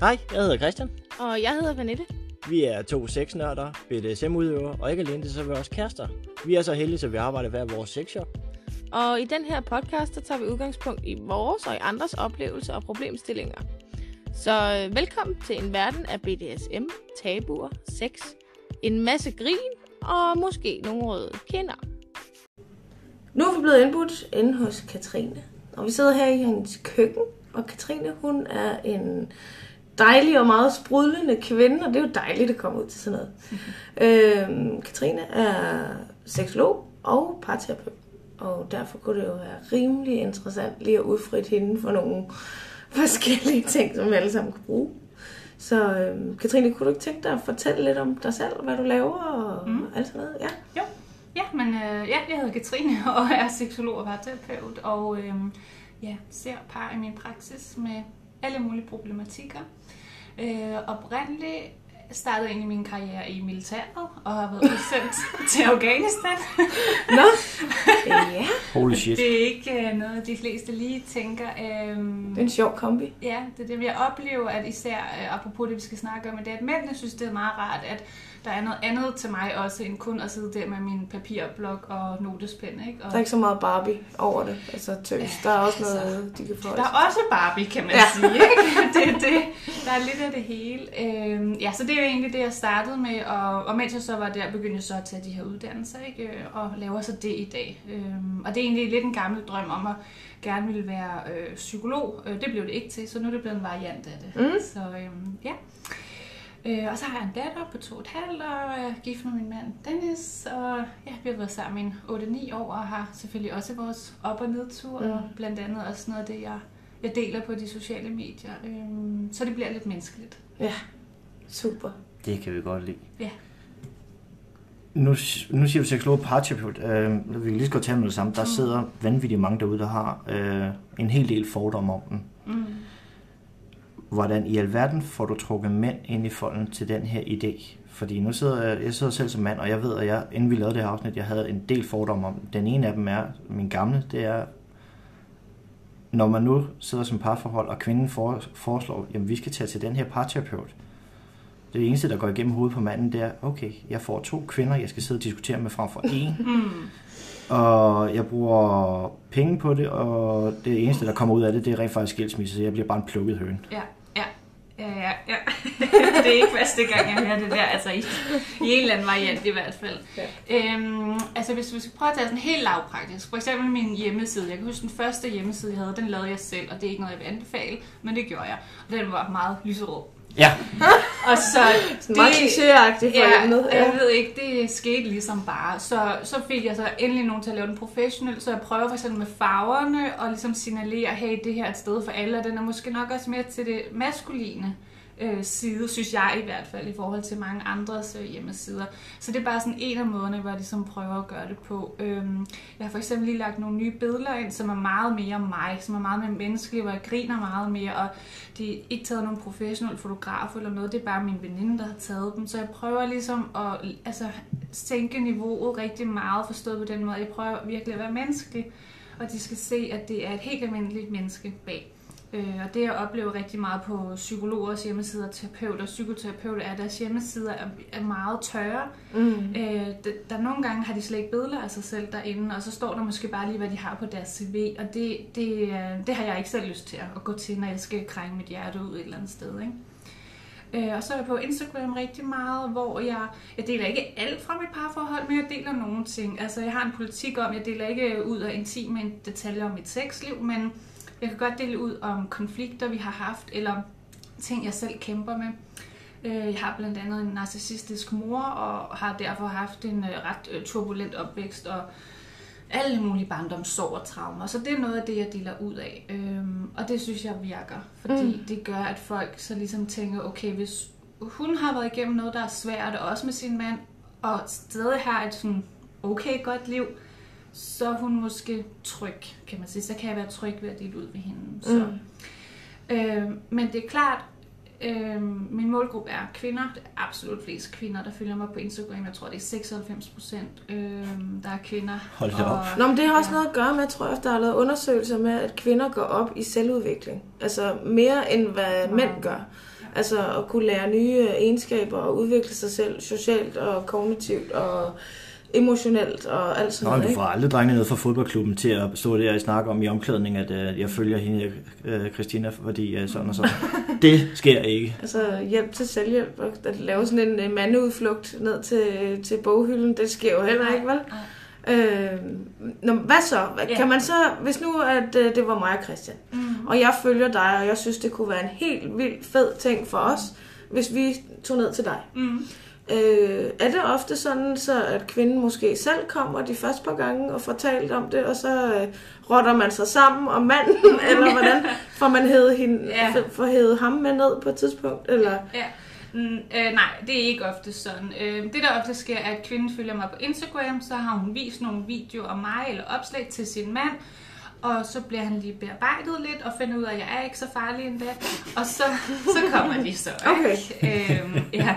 Hej, jeg hedder Christian. Og jeg hedder Vanette. Vi er to sexnørder, BDSM-udøvere, og ikke alene det, så er vi også kærester. Vi er så heldige, at vi arbejder hver vores sexshop. Og i den her podcast, der tager vi udgangspunkt i vores og i andres oplevelser og problemstillinger. Så øh, velkommen til en verden af BDSM, tabuer, sex, en masse grin og måske nogle røde kinder. Nu er vi blevet indbudt inde hos Katrine, og vi sidder her i hendes køkken, og Katrine, hun er en dejlig og meget sprudlende kvinde, og det er jo dejligt at komme ud til sådan noget. øhm, Katrine er seksolog og parterapeut, og derfor kunne det jo være rimelig interessant lige at udfritte hende for nogle forskellige ting, som vi alle sammen kan bruge. Så øhm, Katrine, kunne du ikke tænke dig at fortælle lidt om dig selv, hvad du laver og mm. alt sådan noget? Ja. Jo, ja, men øh, ja, jeg hedder Katrine og er seksolog og parterapeut, og øh, ja, ser par i min praksis med alle mulige problematikker. Øh, oprindeligt startede egentlig min karriere i militæret og har været udsendt til Afghanistan. Nå, ja. Holy shit. Det er ikke uh, noget, de fleste lige tænker. Øhm, Det er en sjov kombi. Ja, det er det, jeg oplever, at især uh, apropos det, vi skal snakke om, det er, at mændene synes, det er meget rart, at der er noget andet til mig også, end kun at sidde der med min papirblok og notespen. Ikke? Og Der er ikke så meget Barbie over det, altså tøs. Der er også noget, de kan få. Der er også Barbie, kan man ja. Ja. sige. Ikke? Det, det, der er lidt af det hele. Øhm, ja, så det er jo egentlig det, jeg startede med. Og, og mens jeg så var der, begyndte jeg så at tage de her uddannelser. Ikke? Øh, Og laver så det i dag. Øhm, og det er egentlig lidt en gammel drøm om at gerne ville være øh, psykolog. Øh, det blev det ikke til, så nu er det blevet en variant af det. Mm. Så øhm, ja. Øh, og så har jeg en datter på to og et halvt, og jeg er gift med min mand Dennis, og ja, vi har været sammen i 8-9 år, og har selvfølgelig også vores op- og nedtur, mm. og blandt andet også noget af det, jeg, jeg deler på de sociale medier. Øhm, så det bliver lidt menneskeligt. Ja, super. Det kan vi godt lide. Ja. Nu, nu siger du seksolog og parterapeut. Øh, vi kan lige så godt tage med det samme. Der sidder vanvittigt mange derude, der har øh, en hel del fordomme om den. Mm. Hvordan i alverden får du trukket mænd ind i folden til den her idé? Fordi nu sidder jeg, jeg sidder selv som mand, og jeg ved, at jeg, inden vi lavede det her afsnit, jeg havde en del fordomme om. Den ene af dem er, min gamle, det er, når man nu sidder som parforhold, og kvinden for, foreslår, jamen vi skal tage til den her parterapeut. Det eneste, der går igennem hovedet på manden, det er, okay, jeg får to kvinder, jeg skal sidde og diskutere med frem for en. Hmm. Og jeg bruger penge på det, og det eneste, der kommer ud af det, det er rent faktisk skilsmisse, så jeg bliver bare en plukket høne. Ja, ja. Ja, ja, ja. det er ikke første gang, jeg hører det der, altså i, i en eller anden variant i hvert fald. Ja. Øhm, altså hvis vi skal prøve at tage sådan helt lavpraktisk, for eksempel min hjemmeside, jeg kan huske den første hjemmeside, jeg havde, den lavede jeg selv, og det er ikke noget, jeg vil anbefale, men det gjorde jeg. Og den var meget lyserød. Ja, Og så Sådan meget klichéagtigt for ja, emnet. jeg ved ikke, det skete ligesom bare. Så, så fik jeg så endelig nogen til at lave den professionelt, så jeg prøver for eksempel med farverne og ligesom signalere, hey, det her er et sted for alle, og den er måske nok også mere til det maskuline øh, side, synes jeg i hvert fald, i forhold til mange andres øh, hjemmesider. Så det er bare sådan en af måderne, hvor jeg ligesom prøver at gøre det på. Øhm, jeg har for eksempel lige lagt nogle nye billeder ind, som er meget mere mig, som er meget mere menneskelig, hvor jeg griner meget mere, og det er ikke taget nogen professionel fotograf eller noget, det er bare min veninde, der har taget dem. Så jeg prøver ligesom at altså, sænke niveauet rigtig meget, forstået på den måde. Jeg prøver virkelig at være menneskelig, og de skal se, at det er et helt almindeligt menneske bag. Øh, og det jeg oplever rigtig meget på psykologers hjemmesider, terapeuter, psykoterapeuter, er, at deres hjemmesider er, er meget tørre. Mm. Øh, der nogle gange har de slet ikke billeder af sig selv derinde, og så står der måske bare lige, hvad de har på deres CV, og det, det, øh, det har jeg ikke selv lyst til at gå til, når jeg skal krænge mit hjerte ud et eller andet sted. Ikke? Øh, og så er jeg på Instagram rigtig meget, hvor jeg, jeg deler ikke alt fra mit parforhold, men jeg deler nogle ting. Altså jeg har en politik om, jeg deler ikke ud af intime detaljer om mit sexliv, men jeg kan godt dele ud om konflikter, vi har haft, eller ting, jeg selv kæmper med. Øh, Jeg har blandt andet en narcissistisk mor, og har derfor haft en øh, ret øh, turbulent opvækst, og alle mulige barndomssorg og traumer. Så det er noget af det, jeg deler ud af. Øhm, og det synes jeg virker, fordi mm. det gør, at folk så ligesom tænker, okay, hvis hun har været igennem noget, der er svært, og også med sin mand, og stadig har et sådan okay godt liv, så er hun måske tryg, kan man sige. Så kan jeg være tryg ved at dele ud ved hende. Så. Mm. Øh, men det er klart, øh, min målgruppe er kvinder. Det er absolut flest kvinder, der følger mig på Instagram. Jeg tror, det er 96 procent, øh, der er kvinder. Hold da op. Nå, men det har også noget at gøre med, jeg tror, at der er lavet undersøgelser med, at kvinder går op i selvudvikling. Altså mere end hvad Wow. mænd gør. Altså at kunne lære nye øh, egenskaber og udvikle sig selv socialt og kognitivt og emotionelt og alt sådan Nå, noget. du får aldrig drengene ned fra fodboldklubben til at stå der og snakke om i omklædning, at uh, jeg følger hende, uh, Christina, fordi uh, sådan og sådan. det sker ikke. Altså hjælp til selvhjælp og at lave sådan en uh, mandeudflugt ned til, til boghylden, det sker jo heller ikke, vel? Øh, nå, hvad så? Kan man så, hvis nu at uh, det var mig og Christian, Mm. og jeg følger dig, og jeg synes, det kunne være en helt vildt fed ting for os, hvis vi tog ned til dig. Mm. Øh, er det ofte sådan, så at kvinden måske selv kommer de første par gange og talt om det, og så øh, rotter man sig sammen om manden, eller hvordan får man hævet, hende, Ja. får hævet ham med ned på et tidspunkt? Eller? Ja. Mm, øh, nej, det er ikke ofte sådan. Øh, det der ofte sker, er, at kvinden følger mig på Instagram, så har hun vist nogle videoer af mig eller opslag til sin mand, og så bliver han lige bearbejdet lidt og finder ud af, at jeg er ikke så farlig endda. Og så, så kommer de så. Ikke? Øhm, ja.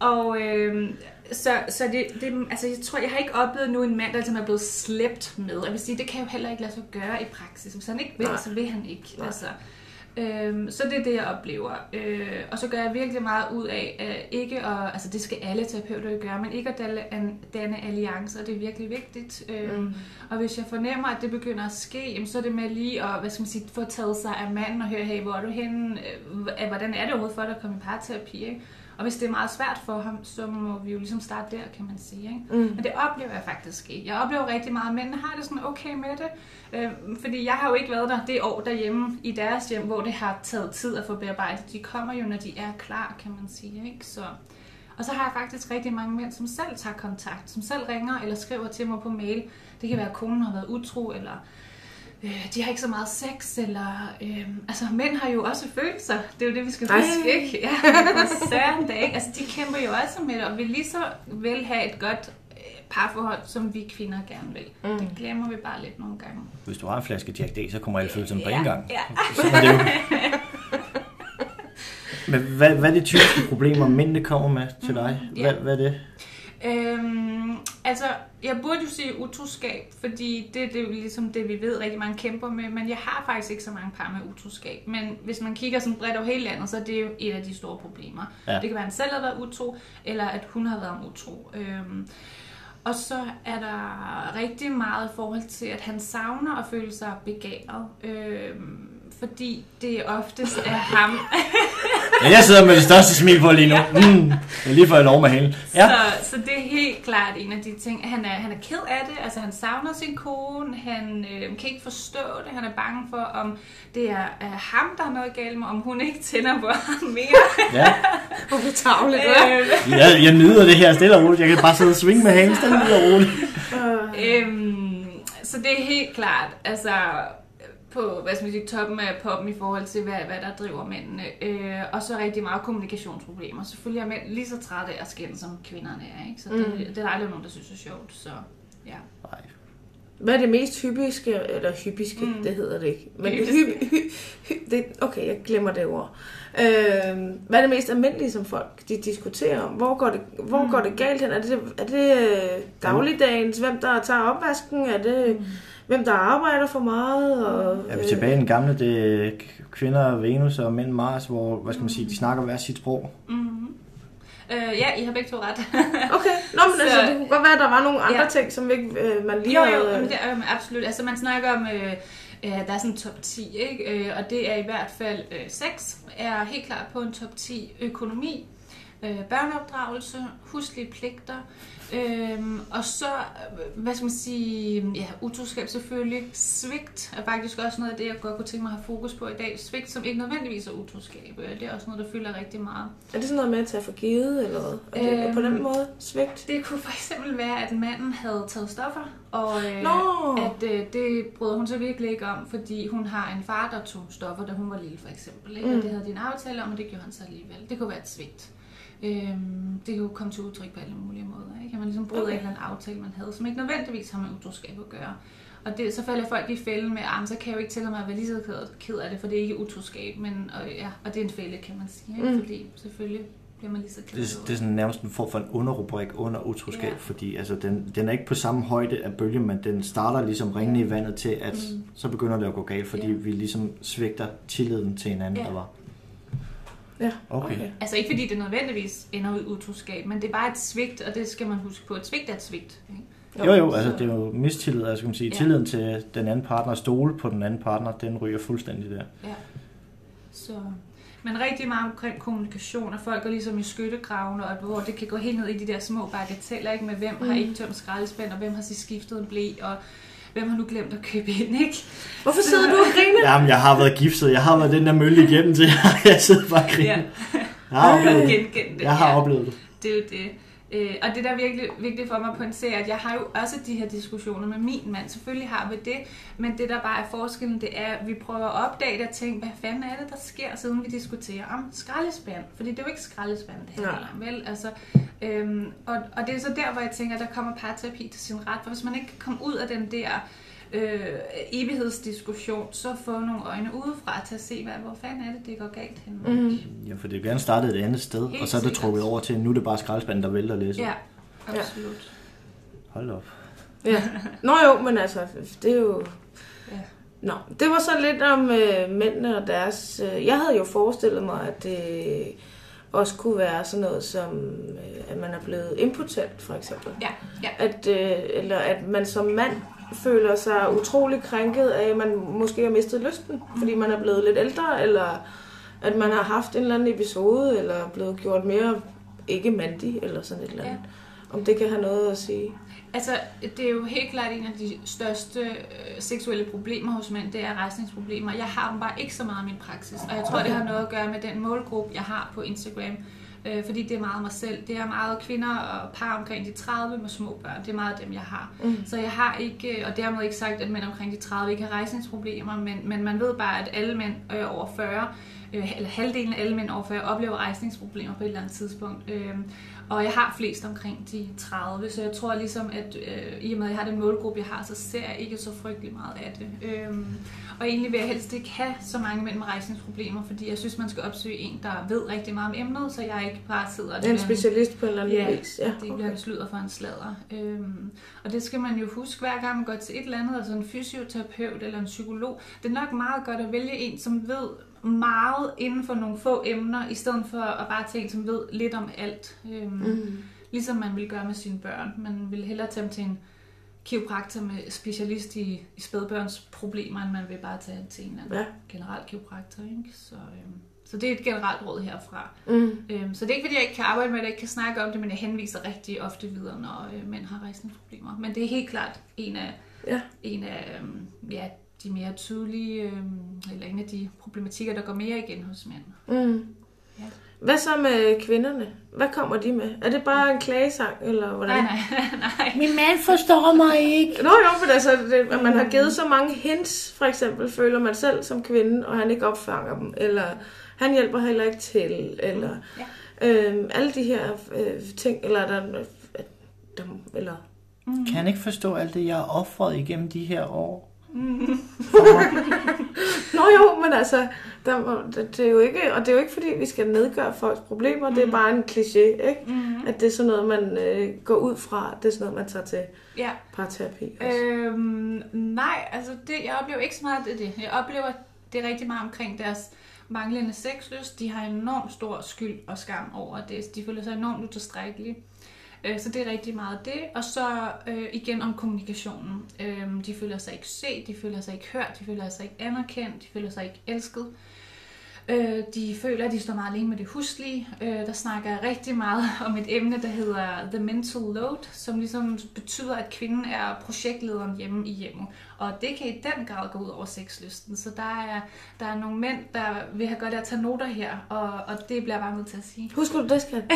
Og øhm, så, så det, det, altså jeg tror, jeg har ikke oplevet nu en mand, der ligesom er blevet slæbt med. Jeg vil sige, det kan jo heller ikke lade sig gøre i praksis. Hvis han ikke vil, Nej. så vil han ikke. Nej. Altså, Øhm, så det er det, jeg oplever. Øh, og så gør jeg virkelig meget ud af, øh, ikke at, altså det skal alle terapeuter jo gøre, men ikke at danne, an- danne alliancer, det er virkelig vigtigt. Øh, mm. Og hvis jeg fornemmer, at det begynder at ske, jamen, så er det med lige at hvad skal man sige, få taget sig af manden og høre, hey, hvor er du henne? Øh, Hvordan er det overhovedet for dig at komme i parterapi? Ikke? Og hvis det er meget svært for ham, så må vi jo ligesom starte der, kan man sige. Ikke? Mm. Men det oplever jeg faktisk ikke. Jeg oplever rigtig meget, at mændene har det sådan okay med det. Øh, fordi jeg har jo ikke været der det år derhjemme i deres hjem, hvor det har taget tid at få bearbejdet. De kommer jo, når de er klar, kan man sige. Ikke? Så, og så har jeg faktisk rigtig mange mænd, som selv tager kontakt, som selv ringer eller skriver til mig på mail. Det kan være, at konen har været utro, eller øh, de har ikke så meget sex, eller... Øh, altså, mænd har jo også følelser. Det er jo det, vi skal Ej. huske, ikke? Ja, for søren da, ikke? Altså, de kæmper jo også med det, og vil lige så vel have et godt øh, parforhold, som vi kvinder gerne vil. Mm. Mm. Det glemmer vi bare lidt nogle gange. Hvis du har en flaske Jack D, så kommer alle følelserne på en gang. Ja. Sådan er det jo. Men hvad, hvad er de typiske problemer, mændene kommer med til dig? Hvad, Ja. hvad er det? Øhm, altså, jeg burde jo sige utroskab, fordi det, det er jo ligesom det, vi ved, rigtig mange kæmper med, men jeg har faktisk ikke så mange par med utroskab. Men hvis man kigger sådan bredt over hele landet, så er det jo et af de store problemer. Ja. Det kan være, at han selv har været utro, eller at hun har været utro. Øhm, og så er der rigtig meget i forhold til, at han savner at føle sig begæret. Øhm, fordi det oftest er ham, Ja, jeg sidder med det største smil på lige nu. Mm, jeg lige for lov med hende. Ja. Så, så det er helt klart en af de ting. Han er, han er ked af det, altså han savner sin kone, han øh, kan ikke forstå det, han er bange for, om det er, er ham, der er noget galt med, om hun ikke tænder på ham mere. ja. Hvor er tavligt, ja. øh, Jeg, jeg nyder det her stille og roligt. Jeg kan bare sidde og swinge med hende stille og roligt. øhm, så det er helt klart, altså på hvad skal man sige, toppen af poppen i forhold til, hvad, hvad der driver mændene. Øh, og så rigtig meget kommunikationsproblemer. Selvfølgelig er mænd lige så trætte af at skænde, som kvinderne er. Ikke? Så det, Mm. det er der aldrig nogen, der synes er sjovt. Så ja. Nej. Hvad er det mest hyppiske, eller hyppiske, mm. Det hedder det ikke. Men hy, hy, det, okay, jeg glemmer det ord. Øh, hvad er det mest almindelige, som folk de diskuterer om? Hvor går det, hvor mm. går det galt hen? Er det, er det øh, dagligdagens, hvem der tager opvasken? Er det, mm. Hvem der arbejder for meget? Og, Er vi tilbage i den gamle, det er kvinder Venus og mænd Mars, hvor, hvad skal man sige, de snakker hver sit sprog. Mm-hmm. Øh, ja, I har begge to ret. Okay, Nå, men Så- altså, det kunne godt være, at der var nogle andre Ja. ting, som ikke, øh, man lige jo, havde... jo, men det er jo absolut. Altså, man snakker om, øh, øh, der er sådan en top 10, ikke? Øh, og det er i hvert fald øh, sex, er helt klart på en top 10. Økonomi, øh, børneopdragelse, huslige pligter, øh, og så, øh, hvad skal man sige, ja, utroskab selvfølgelig. Svigt er faktisk også noget af det, jeg godt kunne tænke mig at have fokus på i dag. Svigt, som ikke nødvendigvis er utroskab. Øh, Det er også noget, der fylder rigtig meget. Er det sådan noget med at tage for givet, eller hvad? Er det Øhm, på den måde svigt? Det kunne for eksempel være, at manden havde taget stoffer, og øh, at øh, det bryder hun sig virkelig ikke om, fordi hun har en far, der tog stoffer, da hun var lille for eksempel. Ikke? Mm. Og det havde de en aftale om, og det gjorde han så alligevel. Det kunne være et svigt. Øhm, det kan jo komme til udtryk på alle mulige måder. Ikke? At man ligesom bryder Okay. en eller anden aftale, man havde, som ikke nødvendigvis har med utroskab at gøre. Og det, så falder folk i fælden med, at så kan jeg jo ikke tælle mig at være lige så ked- af det, for det er ikke utroskab, men, og, ja, og det er en fælde, kan man sige. Ikke? Mm. Fordi selvfølgelig bliver man lige så ked af Det, det er sådan nærmest en form for en underrubrik under utroskab, Ja. fordi altså, den, den er ikke på samme højde af bølgen, men den starter ligesom ringende i vandet til, at Mm. så begynder det at gå galt, fordi Ja. vi ligesom svigter tilliden til hinanden, Ja. der var. Ja, Okay. Altså ikke fordi det nødvendigvis ender ud i utroskab, men det er bare et svigt, og det skal man huske på. Et svigt er et svigt. Ikke? Jo, jo, altså det er jo mistillid, altså kan man sige, Ja. tilliden til den anden partner, stole på den anden partner, den ryger fuldstændig der. Ja. Så, men rigtig meget omkring kommunikation, og folk er ligesom i skyttegravene, og hvor det kan gå helt ned i de der små bagateller, ikke? med hvem har ikke tømt skraldespand, og hvem har sig skiftet en blæ, og hvem har nu glemt at købe ind, ikke? Hvorfor sidder du og griner? Jamen, jeg har været giftet, jeg har været den der mølle igennem til, jeg sidder bare og griner. Ja, Jeg har oplevet det. Jeg har oplevet det. Det er jo det. Øh, og det der er virkelig vigtigt for mig at pointere, at jeg har jo også de her diskussioner med min mand. Selvfølgelig har vi det, men det der bare er forskellen, det er, at vi prøver at opdage det og tænke, hvad fanden er det, der sker, siden vi diskuterer om skraldespand. Fordi det er jo ikke skraldespand, det handler om, vel? Altså, øhm, og, og det er så der, hvor jeg tænker, at der kommer parterapi til sin ret. For hvis man ikke kan komme ud af den der øh, evighedsdiskussion, så få nogle øjne udefra til at se, hvad, hvor fanden er det, det går galt henne. Mm. Ja, for det er gerne startet et andet sted, Helt og så er det sikkert. trukket over til, nu er det bare skraldespanden, der vælter læse. Ja, absolut. Hold op. Ja. Nå jo, men altså, det er jo... Ja. Nå, det var så lidt om øh, mændene og deres... Øh, jeg havde jo forestillet mig, at det også kunne være sådan noget som, øh, at man er blevet impotent, for eksempel. Ja, ja. At, øh, eller at man som mand føler sig utrolig krænket af, at man måske har mistet lysten, fordi man er blevet lidt ældre, eller at man har haft en eller anden episode, eller blevet gjort mere ikke mandig, eller sådan et eller andet. Om det kan have noget at sige. Altså, det er jo helt klart en af de største øh, seksuelle problemer hos mænd, det er rejsningsproblemer. Jeg har dem bare ikke så meget i min praksis, og jeg tror, det har noget at gøre med den målgruppe, jeg har på Instagram. Øh, fordi det er meget mig selv. Det er meget kvinder og par omkring de 30 med små børn. Det er meget dem, jeg har. Mm. Så jeg har ikke, og dermed ikke sagt, at mænd omkring de 30 ikke har rejsningsproblemer, men, men man ved bare, at alle mænd øh, over 40, øh, eller halvdelen af alle mænd over 40, oplever rejsningsproblemer på et eller andet tidspunkt. Øh, og jeg har flest omkring de 30, så jeg tror ligesom, at øh, i og med, at jeg har den målgruppe, jeg har, så ser jeg ikke så frygtelig meget af det. Øhm, og egentlig vil jeg helst ikke have så mange mænd med rejsningsproblemer, fordi jeg synes, man skal opsøge en, der ved rigtig meget om emnet, så jeg ikke bare sidder En specialist på en eller anden Ja, vis. Ja, det bliver sludder for en sladder. Øhm, og det skal man jo huske, hver gang man går til et eller andet, altså en fysioterapeut eller en psykolog. Det er nok meget godt at vælge en, som ved meget inden for nogle få emner, i stedet for at bare tage en, som ved lidt om alt. Øhm, Mm. Ligesom man vil gøre med sine børn. Man vil hellere tage dem til en kiropraktor med specialist i, i spædbørns problemer, end man vil bare tage til en eller anden Ja. generel kiropraktor. Ikke? Så, øhm, så det er et generelt råd herfra. Mm. Øhm, så det er ikke, fordi jeg ikke kan arbejde med det, ikke kan snakke om det, men jeg henviser rigtig ofte videre, når øh, mænd har rejsningsproblemer. Men det er helt klart en af, Ja. en af øhm, ja, de mere tydelige, øhm, eller en af de problematikker, der går mere igen hos mænd. Mm. Ja. Hvad så med kvinderne? Hvad kommer de med? Er det bare en klagesang, eller hvordan? Nej, nej, nej. Min mand forstår mig ikke. Nå jo, men altså, det, at man har givet så mange hints, for eksempel, føler man selv som kvinde, og han ikke opfanger dem, eller han hjælper heller ikke til, eller Ja. øhm, alle de her øh, ting, eller er der, øh, der, eller Kan han ikke forstå alt det, jeg har offret igennem de her år? Nå jo, men altså, der, må- det, det, er jo ikke, og det er jo ikke fordi, vi skal nedgøre folks problemer, det er bare en kliché, ikke? Mm-hmm. At det er sådan noget, man øh, går ud fra, det er sådan noget, man tager til Ja. parterapi. også. Øhm, nej, altså det, jeg oplever ikke så meget af det. Jeg oplever det rigtig meget omkring deres manglende sexlyst. De har enormt stor skyld og skam over det. De føler sig enormt utilstrækkelige. Øh, Så det er rigtig meget det. Og så øh, igen om kommunikationen. Øh, de føler sig ikke set, de føler sig ikke hørt, de føler sig ikke anerkendt, de føler sig ikke elsket. Øh, de føler, at de står meget alene med det huslige. Øh, der snakker jeg rigtig meget om et emne, der hedder The Mental Load, som ligesom betyder, at kvinden er projektlederen hjemme i hjemmet. Og det kan i den grad gå ud over sexlysten. Så der er, der er nogle mænd, der vil have godt af at tage noter her, og, og det bliver jeg bare nødt til at sige. Husker du det, skat?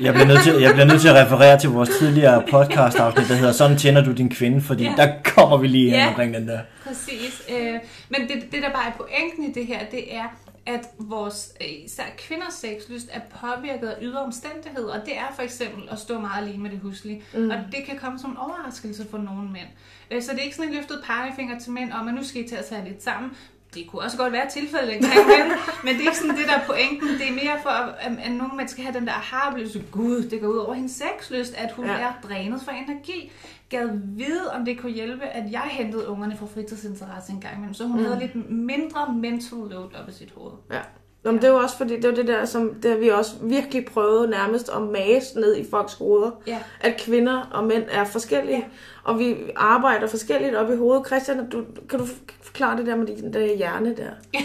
Jeg bliver, nødt til, jeg bliver nødt til at referere til vores tidligere podcast afsnit, der hedder Sådan tjener du din kvinde, fordi Ja. der kommer vi lige ind Ja. omkring den der. Præcis. Øh, men det, det, der bare er pointen i det her, det er, at vores øh, især kvinders sexlyst er påvirket af ydre omstændigheder, og det er for eksempel at stå meget alene med det huslige. Mm. Og det kan komme som en overraskelse for nogle mænd. Øh, så det er ikke sådan en løftet pegefinger til mænd om, at nu skal I til at tage lidt sammen. Det kunne også godt være tilfældet en gang imellem, men det er ikke sådan det, der er pointen. Det er mere for, at, at nogle mennesker skal have den der aha-oplevelse. Gud, det går ud over hendes sexlyst, at hun ja. er drænet for energi. Gad vide, om det kunne hjælpe, at jeg hentede ungerne fra fritidsinteresse en gang imellem, så hun mm. havde lidt mindre mental load op i sit hoved. Ja. Nå, men det er jo også fordi, det er det der, som det vi også virkelig prøvet nærmest at mase ned i folks hoveder. Ja. At kvinder og mænd er forskellige, Ja. og vi arbejder forskelligt op i hovedet. Christian, du, kan du forklare det der med din der hjerne der?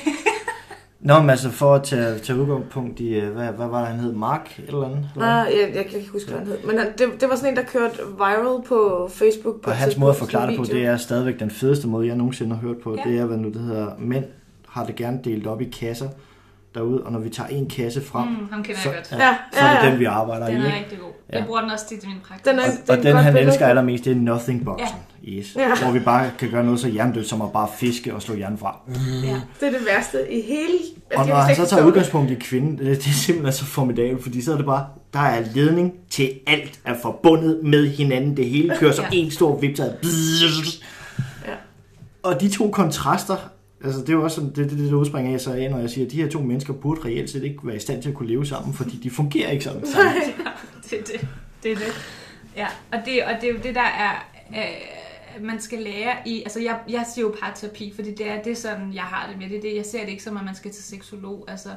Nå, men altså for at tage, tage udgangspunkt i, øh, hvad, hvad var det, han hed? Mark eller andet? Eller Nej, jeg, jeg kan ikke huske, hvad han hed. Men han, det, det var sådan en, der kørte viral på Facebook. På Og hans måde at forklare det på, det er stadigvæk den fedeste måde, jeg nogensinde har hørt på. Ja. Det er, hvad nu det hedder, mænd har det gerne delt op i kasser derude, og når vi tager en kasse frem, Mm, ham kender så, jeg godt. ja, Ja, så er det ja, ja. den, vi arbejder Den i. er ikke? rigtig god. Ja. Jeg bruger den også tit til min praktik. Den er, Og, er og den, han billede elsker allermest, det er Nothing Boxen. Yes. Ja. Hvor vi bare kan gøre noget så hjernedødt, som at bare fiske og slå hjernen fra. Ja, det er det værste i hele... Og jeg når han så tager udgangspunkt i kvinden, det, det er simpelthen så formidabelt, fordi så er det bare, der er ledning til alt er forbundet med hinanden. Det hele kører som Ja. en stor viptad. Ja. Og de to kontraster, altså det er jo også sådan, det, det, det, der udspringer jeg så af, når jeg siger, at de her to mennesker burde reelt set ikke være i stand til at kunne leve sammen, fordi de fungerer ikke sammen. sammen. det er det. Det er det. Ja, og det, og det er jo det, der er... Øh, man skal lære i... Altså, jeg, jeg siger jo parterapi, fordi det er det sådan, jeg har det med det. det jeg ser det ikke som, at man skal til seksolog. Altså,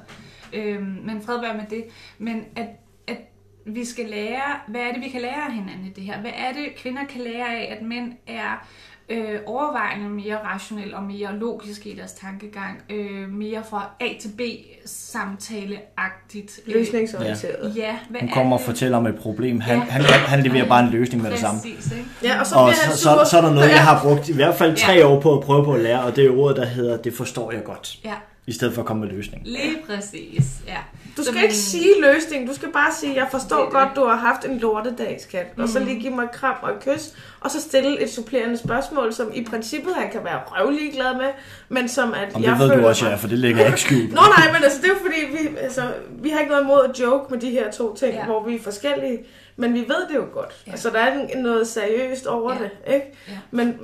øh, men fred være med det. Men at, at vi skal lære... Hvad er det, vi kan lære af hinanden i det her? Hvad er det, kvinder kan lære af, at mænd er øh, overvejende mere rationelle og mere logiske i deres tankegang. Øh, mere fra A til B samtaleagtigt. Øh, Løsningsorienteret. Ja, hvad Hun er kommer og fortæller om et problem. Han, Ja. han, han leverer bare en løsning med det samme. Præcis, ikke? Ja, og så Og bliver så, han så, så er der noget, Ja. jeg har brugt i hvert fald tre Ja. år på at prøve på at lære, og det er ordet, der hedder, det forstår jeg godt, Ja, i stedet for at komme med løsning. lige præcis. Ja. Du Så skal man- ikke sige løsning, du skal bare sige, jeg forstår Det det. godt, du har haft en lortedag, skat. Og så lige give mig et kram og et kys, og så stille et supplerende spørgsmål, som i princippet han kan være røvlig glad med, men som at Om jeg det ved føler du også, mig... ja, for det lægger jeg ikke skjult. Nå nej, men altså, det er fordi, vi, altså, vi har ikke noget imod at joke med de her to ting, ja. Hvor vi er forskellige, men vi ved det jo godt. Ja. Altså, der er noget seriøst over Ja. det, ikke? Ja. Men,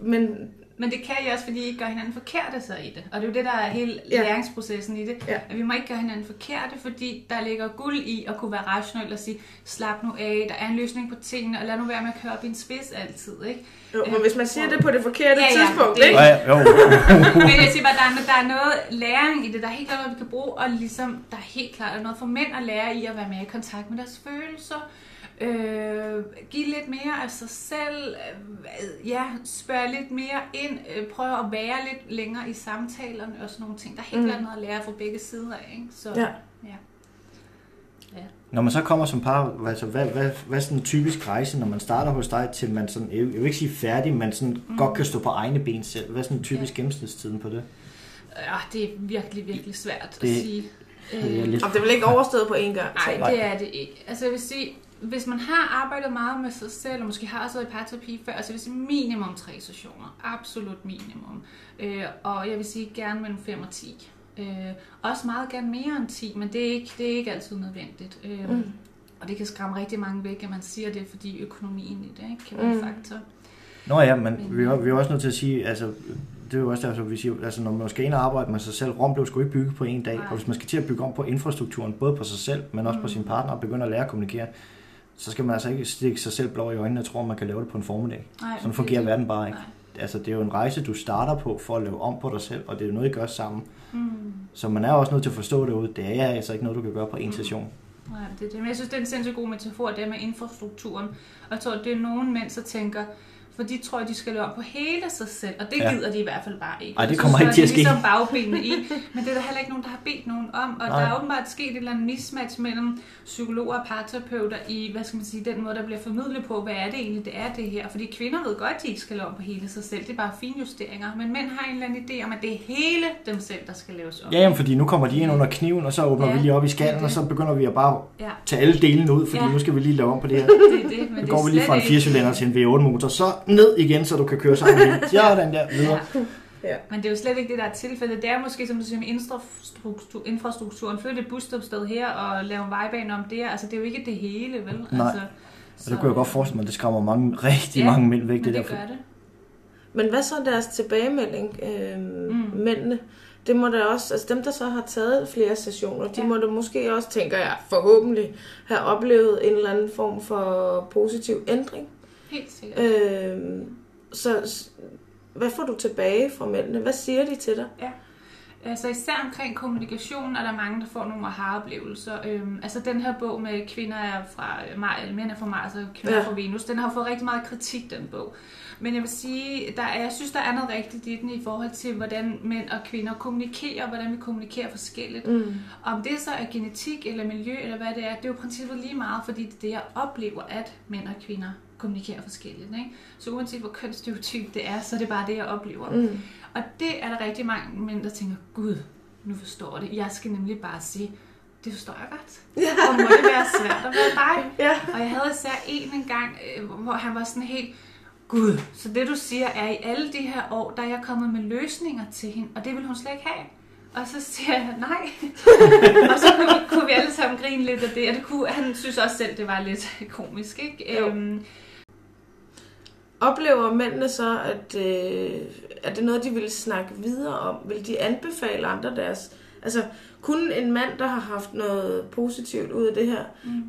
men Men det kan I også, fordi I ikke gør hinanden forkerte så i det. Og det er jo det, der er hele Ja. læringsprocessen i det. Ja. At vi må ikke gøre hinanden forkerte, fordi der ligger guld i at kunne være rationel og sige, slap nu af, der er en løsning på tingene, og lad nu være med at køre op i en spids altid. Ikke? jo, men hvis man siger det på det forkerte Ja, ja, tidspunkt, det- ikke? Ja, jo. Men jeg siger bare, der er, der er noget læring i det. Der er helt klart noget, vi kan bruge, og ligesom, der er helt klart noget for mænd at lære i at være mere i kontakt med deres følelser. Øh, give lidt mere af sig selv. Øh, ja, spørge lidt mere ind. Øh, prøve at være lidt længere i samtalerne og sådan nogle ting. Der er helt Mm. klart noget at lære fra begge sider, ikke? Så, Ja. ja. Når man så kommer som par, altså, hvad, hvad, hvad er sådan en typisk rejse, når man starter hos dig, til man sådan, jeg vil ikke sige færdig, men sådan mm. godt kan stå på egne ben selv. Hvad er sådan en typisk gennemsnitstiden på det? ja, det er virkelig, virkelig svært Det- at sige. Det er lidt... Og det er vel ikke overstået på én gang? Nej. det er det ikke. Altså jeg vil sige, hvis man har arbejdet meget med sig selv, og måske har også været i parterapi før, jeg vil sige minimum tre sessioner. Absolut minimum. Øh, og jeg vil sige gerne mellem 5 og 10. Øh, også meget gerne mere end 10, men det er ikke, det er ikke altid nødvendigt. Øh, Mm. Og det kan skræmme rigtig mange væk, at man siger det, fordi økonomien i det ikke, kan være en Mm. faktor. Nå ja, men vi er, vi er også nødt til at sige, altså, det er jo også derfor, vi siger, altså når man skal ind og arbejde med sig selv, Rom blev sgu ikke bygget på en dag, Nej. og hvis man skal til at bygge om på infrastrukturen, både på sig selv, men også på Mm. sin partner, og begynde at lære at kommunikere, så skal man altså ikke stikke sig selv blå i øjnene og tro, at man kan lave det på en formiddag. Nej, Sådan det- fungerer det- verden bare ikke. Nej. Altså, det er jo en rejse, du starter på for at lave om på dig selv, og det er jo noget, I gør sammen. Mm. Så man er også nødt til at forstå derude, det er altså ikke noget, du kan gøre på en session. Nej, det er det. Men jeg synes, det er en sindssygt god metafor, det med infrastrukturen. Og jeg tror, det er nogen mænd, så tænker, for de tror, at de skal lave om på hele sig selv, og det Ja. gider de i hvert fald bare ikke. Ej, det så kommer ikke til at ske. ligesom bagbenene i, men det er der heller ikke nogen, der har bedt nogen om, og Nej. der er åbenbart sket et eller andet mismatch mellem psykologer og parterapeuter i, hvad skal man sige, den måde, der bliver formidlet på, hvad er det egentlig, det er det her. Fordi kvinder ved godt, at de ikke skal lave om på hele sig selv, det er bare finjusteringer, men mænd har en eller anden idé om, at det er hele dem selv, der skal laves om. Ja, jamen, fordi nu kommer de ind under kniven, og så åbner Ja, vi lige op i det skallen, det. og så begynder vi at bare Ja, tage alle delene ud, fordi Ja. nu skal vi lige lave om på det her. det er det, men det går er vi lige fra en slet ikke- 4-cylinder til en V8-motor, så ned igen, så du kan køre sammen med Ja, den der videre. Ja. Men det er jo slet ikke det, der er tilfældet. Det er måske, som du siger, med infrastruktur, infrastrukturen. Flytte et busstopsted her og lave en vejbane om der. Altså, det er jo ikke det hele, vel? Nej. Altså, Og det kunne jeg godt forestille mig, at det skræmmer mange, rigtig Ja, mange mænd væk. Men Det det gør det. Men hvad så deres tilbagemelding, øh, mm. Mændene? Det må da også, altså dem, der så har taget flere sessioner, de Ja. må da måske også, tænker jeg, forhåbentlig have oplevet en eller anden form for positiv ændring. Helt sikkert. Øh, så hvad får du tilbage fra mændene? Hvad siger de til dig? Altså især omkring kommunikation er der mange, der får nogle aha-oplevelser. Øhm, altså den her bog med kvinder er fra Mars, eller mænd er fra Mars og kvinder Ja. ja. fra Venus, den har fået rigtig meget kritik, den bog. Men jeg vil sige, der er, jeg synes, der er noget rigtigt i den i forhold til, hvordan mænd og kvinder kommunikerer, og hvordan vi kommunikerer forskelligt. Mm. Om det så er genetik eller miljø, eller hvad det er, det er jo princippet lige meget, fordi det er det, jeg oplever, at mænd og kvinder kommunikerer forskelligt. Ikke? Så uanset hvor kønsstereotyp det er, så er det bare det, jeg oplever. Mm. Og det er der rigtig mange mænd, der tænker, gud, nu forstår det. Jeg skal nemlig bare sige, det forstår jeg godt. Ja. Og må det være svært at være dig? Ja. Og jeg havde især en en gang, øh, hvor han var sådan helt, Gud, så det du siger er, i alle de her år, der er jeg kommet med løsninger til hende, og det vil hun slet ikke have. Og så siger jeg, nej. og så kunne, kunne vi alle sammen grine lidt af det, og det kunne, han synes også selv, det var lidt komisk, ikke? Jo. Øhm, Oplever mændene så, at, øh, at det er noget, de vil snakke videre om? Vil de anbefale andre deres... Altså, kun en mand, der har haft noget positivt ud af det her, mm.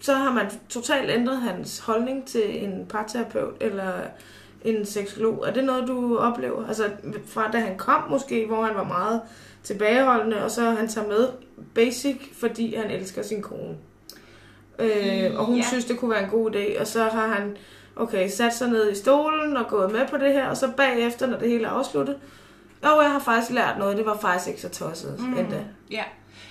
så har man totalt ændret hans holdning til en parterapeut eller en seksolog. Er det noget, du oplever? Altså, fra da han kom måske, hvor han var meget tilbageholdende, og så han tager med basic, fordi han elsker sin kone. Øh, og hun Ja. synes, det kunne være en god idé, og så har han okay, sat sig ned i stolen og gået med på det her, og så bagefter, når det hele er afsluttet, jo, jeg har faktisk lært noget, det var faktisk ikke så tosset mm. endda. Ja,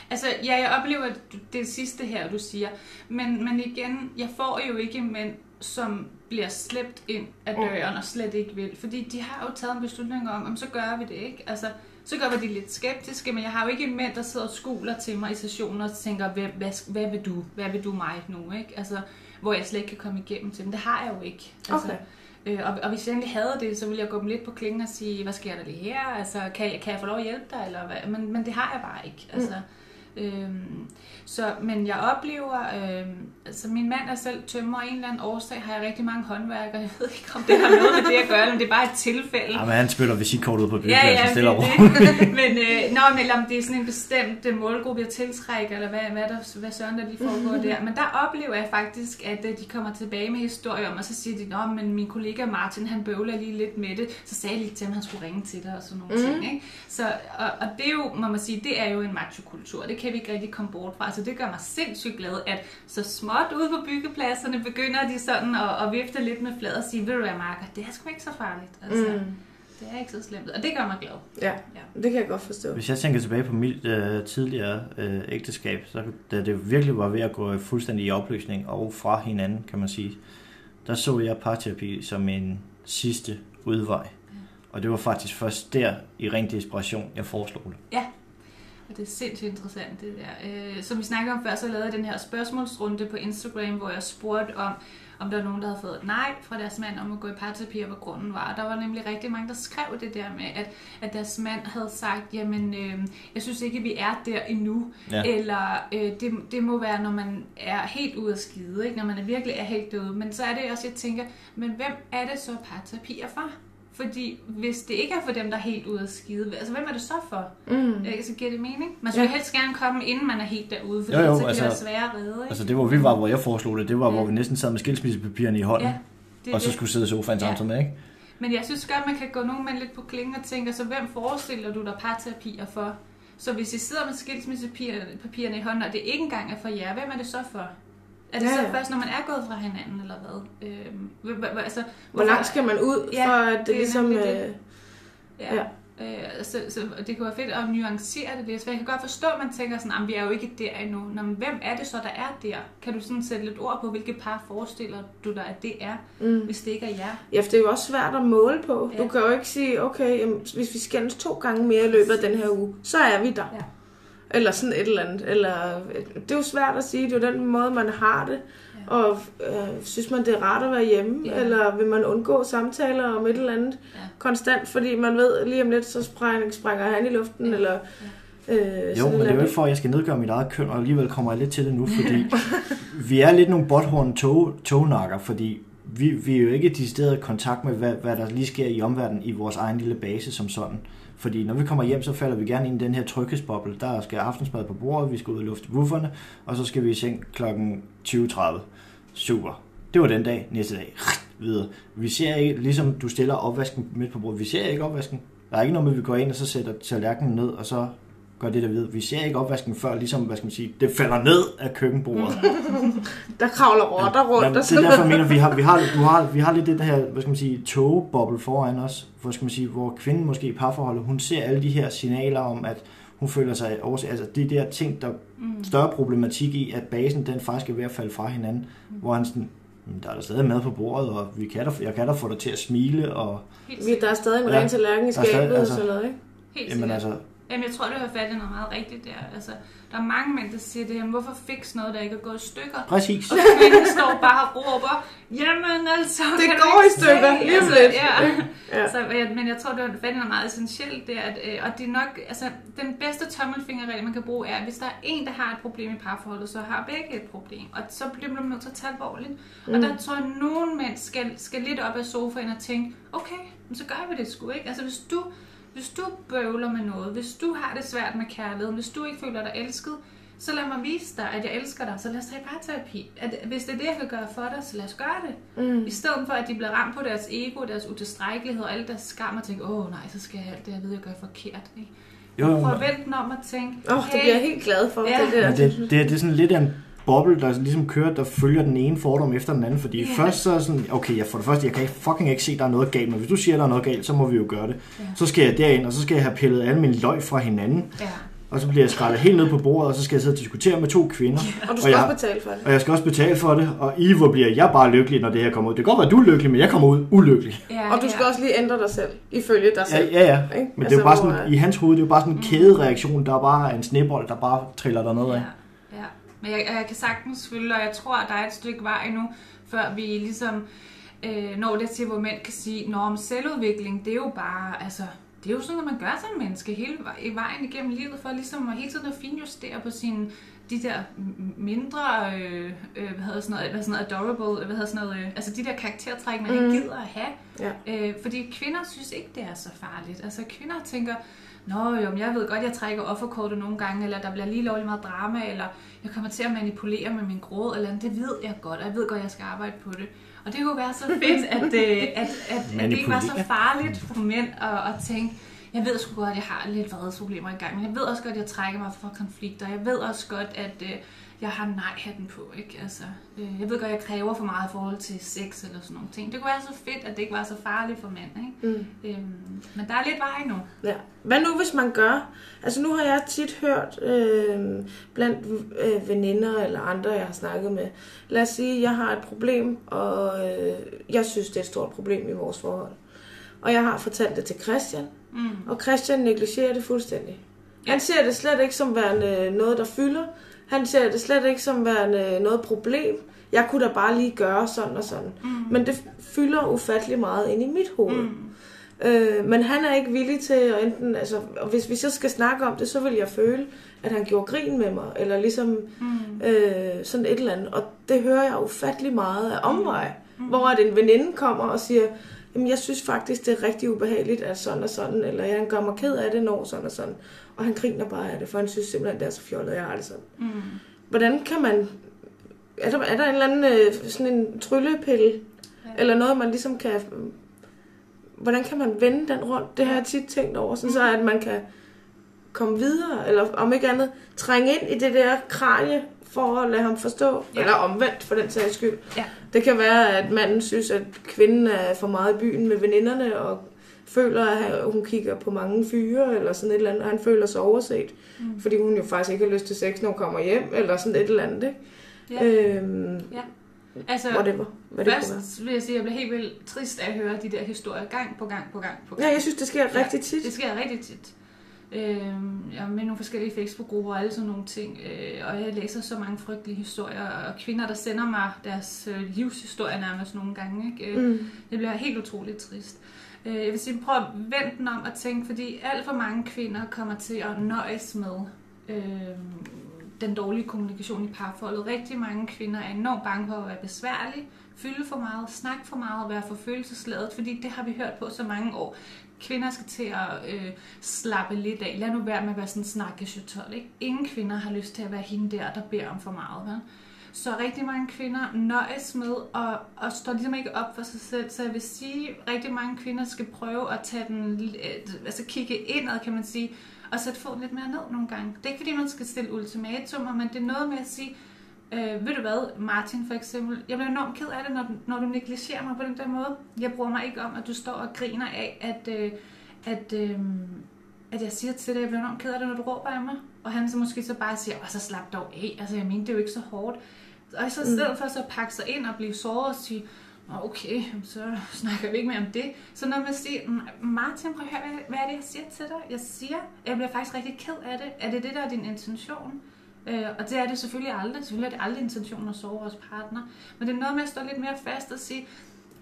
altså ja, jeg oplever det- det sidste her, du siger. Men, men igen, jeg får jo ikke mænd, som bliver slæbt ind af Mm. døren og slet ikke vil. Fordi de har jo taget en beslutning om, om så gør vi det ikke. Altså, så gør vi de lidt skeptiske, men jeg har jo ikke mænd, der sidder og skuler til mig i sessioner og tænker, hvad, hvad, hvad vil du? Hvad vil du mig nu? Ikke? Altså, hvor jeg slet ikke kan komme igennem til dem. Det har jeg jo ikke. Altså, Okay. Øh, og, og hvis jeg egentlig havde det, så ville jeg gå dem lidt på klingen og sige, hvad sker der lige her? Altså, kan jeg, kan jeg få lov at hjælpe dig? Eller hvad? Men, men det har jeg bare ikke. Altså, øhm, så, men jeg oplever, øhm, altså min mand er selv tømmer, og en eller anden årsag har jeg rigtig mange håndværkere. Jeg ved ikke, om det har noget med det at gøre, men det er bare et tilfælde. Ja, men han spiller visitkortet ud på Ja, byggepladsen, ja, stille og men, øh, nå, men eller om det er sådan en bestemt øh, målgruppe, jeg tiltrækker, eller hvad, hvad, der, hvad søren der lige foregår der. Men der oplever jeg faktisk, at øh, de kommer tilbage med historier om, og så siger de, nå, men min kollega Martin, han bøvler lige lidt med det. Så sagde jeg lige til ham, at han skulle ringe til dig og sådan nogle mm. ting. Ikke? Så, og, og det er jo, må man sige, det er jo en machokultur. Det kan vi ikke rigtig komme bort fra. Så det gør mig sindssygt glad, at så småt ude på byggepladserne begynder de sådan at, at vifte lidt med fladet og sige, ved du hvad, Marker, det er sgu ikke så farligt. Altså, Mm. det er ikke så slemt, og det gør mig glad. Ja, Ja. det kan jeg godt forstå. Hvis jeg tænker tilbage på mit øh, tidligere øh, ægteskab, så da det virkelig var ved at gå fuldstændig i opløsning og fra hinanden, kan man sige, der så jeg parterapi som en sidste udvej. Og det var faktisk først der, i ren desperation, jeg foreslog det. Og det er sindssygt interessant, det der. Øh, som vi snakkede om før, så lavede jeg den her spørgsmålsrunde på Instagram, hvor jeg spurgte om, om der var nogen, der havde fået et nej fra deres mand om at gå i parterapi, og hvad grunden var. Og der var nemlig rigtig mange, der skrev det der med, at, at deres mand havde sagt, jamen, øh, jeg synes ikke, vi er der endnu. Ja. Eller øh, det, det må være, når man er helt ude af skide, ikke? når man er virkelig er helt død. Men så er det også, jeg tænker, men hvem er det så parterapi er for? Fordi hvis det ikke er for dem, der er helt ude af skide, altså hvem er det så for? Mm. Ikke? Så giver det mening? Man skal Ja. helst gerne komme, inden man er helt derude, fordi Jo, jo, så kan altså- det være svære at redde. Ikke? Altså det, hvor vi var, hvor jeg foreslog det, det var, Ja. hvor vi næsten sad med skilsmissepapirerne i hånden, ja, det og så det. skulle sidde i sofaen Ja. samtidig med, ikke? Men jeg synes godt, man kan gå nogen mænd lidt på klingen og tænke, så hvem forestiller du dig parterapier for? Så hvis I sidder med skilsmissepapirerne i hånden, og det ikke engang er for jer, hvem er det så for? Er det Ja, så ja. først, når man er gået fra hinanden, eller hvad? Øhm, h- h- h- altså, Hvor langt skal man ud, Ja, for at det, det ligesom... nemlig det. Øh, Ja. Ja. Øh, så, så det kunne være fedt at nuancere det lidt. Så jeg kan godt forstå, at man tænker sådan, at vi er jo ikke der endnu. Nå, men hvem er det så, der er der? Kan du sådan sætte lidt ord på, hvilke par forestiller du dig, at det er, mm. hvis det ikke er jer? Ja, for det er jo også svært at måle på. Ja. Du kan jo ikke sige, okay, jamen, hvis vi skændes to gange mere i løbet af den her uge, så er vi der. Ja. Eller sådan et eller andet. Eller, det er jo svært at sige, det er jo den måde, man har det. Ja. Og øh, synes man, det er rart at være hjemme? Ja. Eller vil man undgå samtaler om et eller andet Ja. konstant, fordi man ved, lige om lidt, så sprænger, sprænger han i luften, Ja. eller... Øh, Jo, sådan men det er jo ikke for, at jeg skal nedgøre mit eget køn, og alligevel kommer jeg lidt til det nu, fordi vi er lidt nogle botthorn tog, tognakker, fordi vi, vi er jo ikke i kontakt med, hvad, hvad der lige sker i omverdenen i vores egen lille base som sådan. Fordi når vi kommer hjem, så falder vi gerne ind i den her tryghedsboble. Der skal aftensmad på bordet, vi skal ud og lufte bufferne, og så skal vi i seng kl. 20.30. Super. Det var den dag. Næste dag. Videre. Vi ser ikke, ligesom du stiller opvasken midt på bordet, vi ser ikke opvasken. Der er ikke noget med, at vi går ind og så sætter tallerkenen ned, og så gør det der ved. Vi ser ikke opvasken før, ligesom, hvad skal man sige, det falder ned af køkkenbordet. Der kravler rotter rundt Jamen, og det er derfor, jeg mener, vi har, vi har, du har, vi har lidt det her, hvad skal man sige, togeboble foran os, hvor, skal man sige, hvor kvinden måske i parforholdet, hun ser alle de her signaler om, at hun føler sig overset. Altså de der ting, der Mm. større problematik i, at basen den faktisk er ved at falde fra hinanden, Mm. hvor han sådan, "Men der er der stadig mad på bordet, og vi kan da, jeg kan da få dig til at smile, og Helt der er stadig en Ja. ren tallerken i Der skabet og altså- sådan noget, ikke? Helt jamen altså, Jamen, jeg tror, du har fat i noget meget rigtigt der. Altså, der er mange mænd, der siger det, jamen, hvorfor fix noget, der ikke er gået i stykker? præcis. Og kvinden står bare og råber, jamen altså... Det kan du går i stykker, se?" lige altså, lidt. Ja. Ja. Så, ja, men jeg tror, det er fat i noget meget essentielt der, at, øh, og det er nok, altså, den bedste tommelfingerregel, man kan bruge, er, at hvis der er en, der har et problem i parforholdet, så har begge et problem. Og så bliver man nødt til at tage alvorligt. Mm. Og der tror jeg, at nogle mænd skal, skal lidt op af sofaen og tænke, okay, men så gør vi det sgu ikke. Altså, hvis du, hvis du bøvler med noget, hvis du har det svært med kærligheden, hvis du ikke føler dig elsket, så lad mig vise dig, at jeg elsker dig, så lad os tage parterapi. At, hvis det er det, jeg kan gøre for dig, så lad os gøre det. Mm. I stedet for, at de bliver ramt på deres ego, deres utilstrækkelighed og alle deres skam og tænker, åh nej, så skal jeg alt det, jeg ved, jeg gør forkert. Ikke? Jo, jo, den om at tænke, Åh, oh, det bliver jeg helt glad for, Ja. det der. Men det, det, det er sådan lidt af en boble, der ligesom kører, der følger den ene fordom efter den anden, fordi Ja. yeah. først så er sådan, okay, jeg, for det første, jeg kan ikke, fucking ikke se, at der er noget galt, men hvis du siger, at der er noget galt, så må vi jo gøre det. Ja. Så skal jeg derind, og så skal jeg have pillet alle mine løg fra hinanden, ja, og så bliver jeg skrællet helt ned på bordet, og så skal jeg sidde og diskutere med to kvinder, Og du Og skal jeg- også betale for det. og jeg skal også betale for det, og I, hvor bliver jeg bare lykkelig, når det her kommer ud. Det kan godt være, at du er lykkelig, men jeg kommer ud ulykkelig. ja, Og du skal ja. også lige ændre dig selv, ifølge dig Ja, selv. ja, ja. Ikke? Men det er jo bare Altså, sådan, hvor, i hans hoved, det er jo bare sådan en kædereaktion, der er bare en snebold, der bare triller der ned af. Ja, ja. Men jeg, jeg kan sagtens følge, og jeg tror, at der er et stykke vej endnu, før vi ligesom øh, når det til, hvor mænd kan sige, Nå, men selvudvikling, det er jo bare, altså, det er jo sådan, at man gør som menneske hele vej- vejen igennem livet, for ligesom at hele tiden at finjustere på sine de der mindre, øh, øh, hvad hedder sådan noget, hvad sådan noget adorable, hvad hedder sådan noget, øh, altså de der karaktertræk, man mm. ikke gider at have. Ja. Øh, fordi kvinder synes ikke, det er så farligt. Altså kvinder tænker, Nå jo, men jeg ved godt, jeg trækker offerkortet nogle gange, eller der bliver lige lovlig meget drama, eller jeg kommer til at manipulere med min gråd, eller andet. det ved jeg godt, og jeg ved godt, jeg skal arbejde på det. Og det kunne være så fedt, at, øh, at, at, at det ikke var så farligt for mænd at, at tænke, jeg ved sgu godt, at jeg har lidt vredesproblemer i gang, men jeg ved også godt, at jeg trækker mig fra konflikter. Jeg ved også godt, at øh, jeg har nej-hatten på. Ikke? Altså, øh, jeg ved godt, jeg kræver for meget i forhold til sex eller sådan nogle ting. Det kunne være så fedt, at det ikke var så farligt for mænd. Ikke? Mm. Øhm, men der er lidt vej nu. Ja. Hvad nu, hvis man gør? Altså nu har jeg tit hørt øh, blandt øh, veninder eller andre, jeg har snakket med. Lad os sige, jeg har et problem, og øh, jeg synes, det er et stort problem i vores forhold. Og jeg har fortalt det til Christian, Mm. og Christian negligerer det fuldstændig. Han ser det slet ikke som værende noget, der fylder. Han ser det slet ikke som værende noget problem. Jeg kunne da bare lige gøre sådan og sådan. Mm. Men det fylder ufattelig meget ind i mit hoved. Mm. Øh, men han er ikke villig til at enten, altså, og hvis vi så skal snakke om det, så vil jeg føle, at han gjorde grin med mig, eller ligesom Mm. øh, sådan et eller andet. Og det hører jeg ufattelig meget af omvej, mm. hvor at en veninde kommer og siger, jamen jeg synes faktisk, det er rigtig ubehageligt, at sådan og sådan, eller jeg gør mig ked af det, når sådan og sådan. Og han griner bare af det, for han synes simpelthen, det er så fjollet, jeg har det sådan. Mm. Hvordan kan man, er der, er der en eller anden øh, sådan en tryllepille, Ja. eller noget, man ligesom kan... Hvordan kan man vende den rundt? Det har jeg tit tænkt over, sådan så at man kan komme videre, eller om ikke andet, trænge ind i det der kranje, for at lade ham forstå, ja. eller omvendt for den sags skyld. Ja. Det kan være, at manden synes, at kvinden er for meget i byen med veninderne, og føler, at hun kigger på mange fyre, eller sådan et eller andet, og han føler sig overset, Mm. fordi hun jo faktisk ikke har lyst til sex, når hun kommer hjem, eller sådan et eller andet, ikke? Ja. Øhm, Altså, whatever, hvad det kunne være. først vil jeg sige, at jeg bliver helt vildt trist af at høre de der historier gang på gang på gang på gang. Ja, jeg synes, det sker Ja, rigtig tit. Det sker rigtig tit. Øhm, jeg er med nogle forskellige Facebook-grupper og alle sådan nogle ting, øh, og jeg læser så mange frygtelige historier, og kvinder, der sender mig deres øh, livshistorie nærmest nogle gange. Ikke? Øh, Mm. Det bliver helt utroligt trist. Øh, Jeg vil sige, prøv at vente den om at tænke, fordi alt for mange kvinder kommer til at nøjes med øh, den dårlige kommunikation i parforholdet. Rigtig mange kvinder er enormt bange for at være besværlige, fylde for meget, snakke for meget og være for følelsesladet, fordi det har vi hørt på så mange år. Kvinder skal til at øh, slappe lidt af. Lad nu være med at være sådan en ikke? Ingen kvinder har lyst til at være hende der, der beder om for meget, vel? Så rigtig mange kvinder nøjes med og, og står ligesom ikke op for sig selv. Så jeg vil sige, at rigtig mange kvinder skal prøve at tage den, øh, altså kigge indad, kan man sige, og sætte foden lidt mere ned nogle gange. Det er ikke fordi, man skal stille ultimatumer, men det er noget med at sige, Øh, ved du hvad, Martin for eksempel, jeg bliver enormt ked af det, når, når du negligerer mig på den der måde. Jeg bruger mig ikke om, at du står og griner af, at, øh, at, øh, at jeg siger til dig, jeg bliver enormt ked af det, når du råber af mig. Og han så måske så bare siger, "Åh, så slap dog af, altså jeg mener, det er jo ikke så hårdt. Og så i stedet for så at pakke sig ind og blive såret og sige, "Nå, okay, så snakker vi ikke mere om det. Så når man siger, "M- Martin, prøv at høre, hvad, hvad er det, jeg siger til dig? Jeg siger, jeg bliver faktisk rigtig ked af det. Er det det, der er din intention? Øh, og det er det selvfølgelig aldrig. Selvfølgelig er det aldrig intentionen at sove vores partner. Men det er noget med at stå lidt mere fast og sige,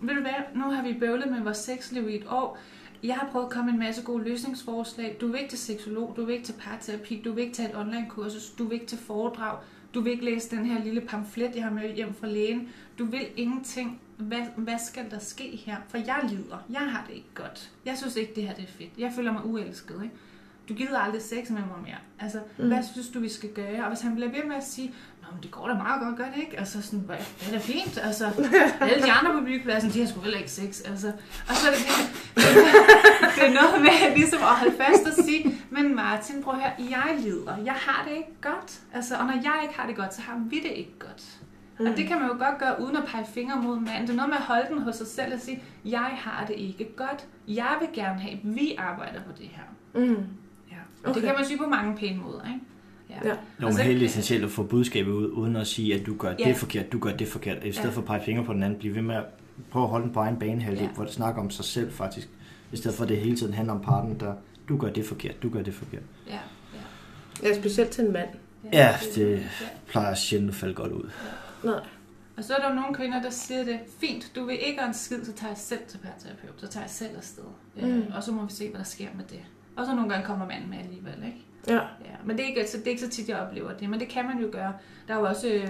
ved du hvad, nu har vi bøvlet med vores sexliv i et år. Jeg har prøvet at komme med en masse gode løsningsforslag. Du vil ikke til seksolog, du vil ikke til parterapi, du vil ikke tage et online kursus, du vil ikke til foredrag, du vil ikke læse den her lille pamflet, jeg har med hjem fra lægen. Du vil ingenting. Hvad, hvad skal der ske her? For jeg lider. Jeg har det ikke godt. Jeg synes ikke, det her det er fedt. Jeg føler mig uelsket. Ikke? Du gider aldrig sex med mig mere. Altså, mm. hvad synes du, vi skal gøre? Og hvis han bliver ved med at sige, Nå, men det går da meget godt, gør det ikke? Altså sådan, "Hvad, det er da fint. Altså, alle de andre på byggepladsen, de har sgu heller ikke sex. Altså, og så er det, det, det er noget med ligesom at holde fast og sige, men Martin, prøv at høre, jeg lider. Jeg har det ikke godt. Altså, og når jeg ikke har det godt, så har vi det ikke godt. Mm. Og det kan man jo godt gøre, uden at pege fingre mod manden. Det er noget med at holde den hos sig selv og sige, jeg har det ikke godt. Jeg vil gerne have, at vi arbejder på det her. Mm. Ja. Og okay. det kan man sige på mange pæne måder, ikke? Ja. Er jo så- helt essentielt at få budskabet ud, uden at sige, at du gør Ja. det forkert, du gør det forkert. I stedet Ja. for at pege fingre på den anden, blive ved med at prøve at holde den på egen banehalvdel, Ja. hvor det snakker om sig selv faktisk. I stedet for at det hele tiden handler om parten, der du gør det forkert, du gør det forkert. Ja, ja. Ja, specielt til en mand. Ja, det ja. plejer sjældent at falde godt ud. Nej. Og så er der jo nogle kvinder, der siger det, fint, du vil ikke have en skid, så tager jeg selv til parterapeut, så tager jeg selv afsted. Mm. Øh, og så må vi se, hvad der sker med det. Og så nogle gange kommer manden med alligevel, ikke? Ja. Ja, men det er, ikke, så, det er ikke så tit, jeg oplever det, men det kan man jo gøre. Der er jo også øh,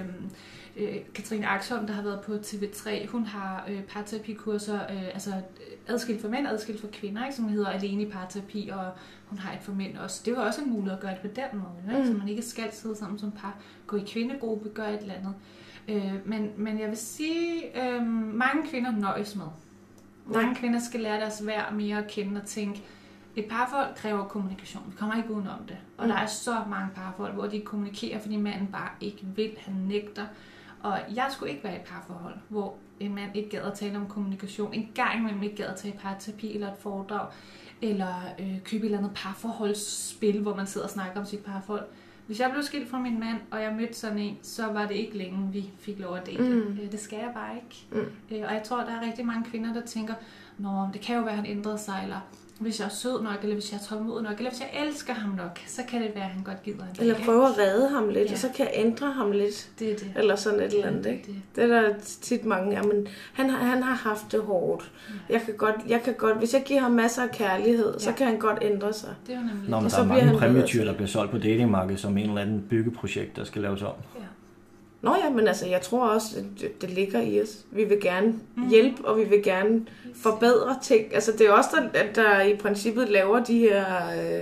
øh, Katrine Axholm, der har været på TV3. Hun har øh, parterapikurser, øh, altså øh, adskilt for mænd, adskilt for kvinder, ikke? som hedder Alene i parterapi, og hun har et for mænd også. Det er jo også en mulighed at gøre det på den måde, ikke? Mm. så man ikke skal sidde sammen som par, gå i kvindegruppe, gøre et eller andet. Øh, men, men jeg vil sige, øh, mange kvinder nøjes med. Mange kvinder skal lære deres værd mere at kende og tænke, et parforhold kræver kommunikation. Vi kommer ikke udenom det. Og Mm. der er så mange parforhold, hvor de kommunikerer, fordi manden bare ikke vil, han nægter. Og jeg skulle ikke være i et parforhold, hvor en mand ikke gad at tale om kommunikation. En gang imellem ikke gad at tage parterapi eller et foredrag. Eller øh, købe et eller andet parforholdsspil, hvor man sidder og snakker om sit parforhold. Hvis jeg blev skilt fra min mand, og jeg mødte sådan en, så var det ikke længe, vi fik lov at date. Mm. Øh, Det skal jeg bare ikke. Mm. Øh, Og jeg tror, der er rigtig mange kvinder, der tænker, Nå, det kan jo være, han ændrede sig, eller hvis jeg er sød nok, eller hvis jeg er tålmodig nok, eller hvis jeg elsker ham nok, så kan det være, at han godt gider en dag, Eller prøve at redde ham lidt, Ja. og så kan jeg ændre ham lidt. Det er det. Eller sådan et eller andet, ikke? Det. Det er der tit mange, jamen, han, har, han har haft det hårdt. Jeg kan godt, jeg kan godt, hvis jeg giver ham masser af kærlighed, så Ja. kan han godt ændre sig. Det er jo nemlig Nå, men Og der så er bliver mange han præmietyr, der bliver solgt på datingmarkedet som en eller anden byggeprojekt, der skal laves om. Nå ja, men altså, jeg tror også, at det, det ligger i os. Vi vil gerne Mm. hjælpe, og vi vil gerne forbedre ting. Altså, det er også der, at der i princippet laver de her øh,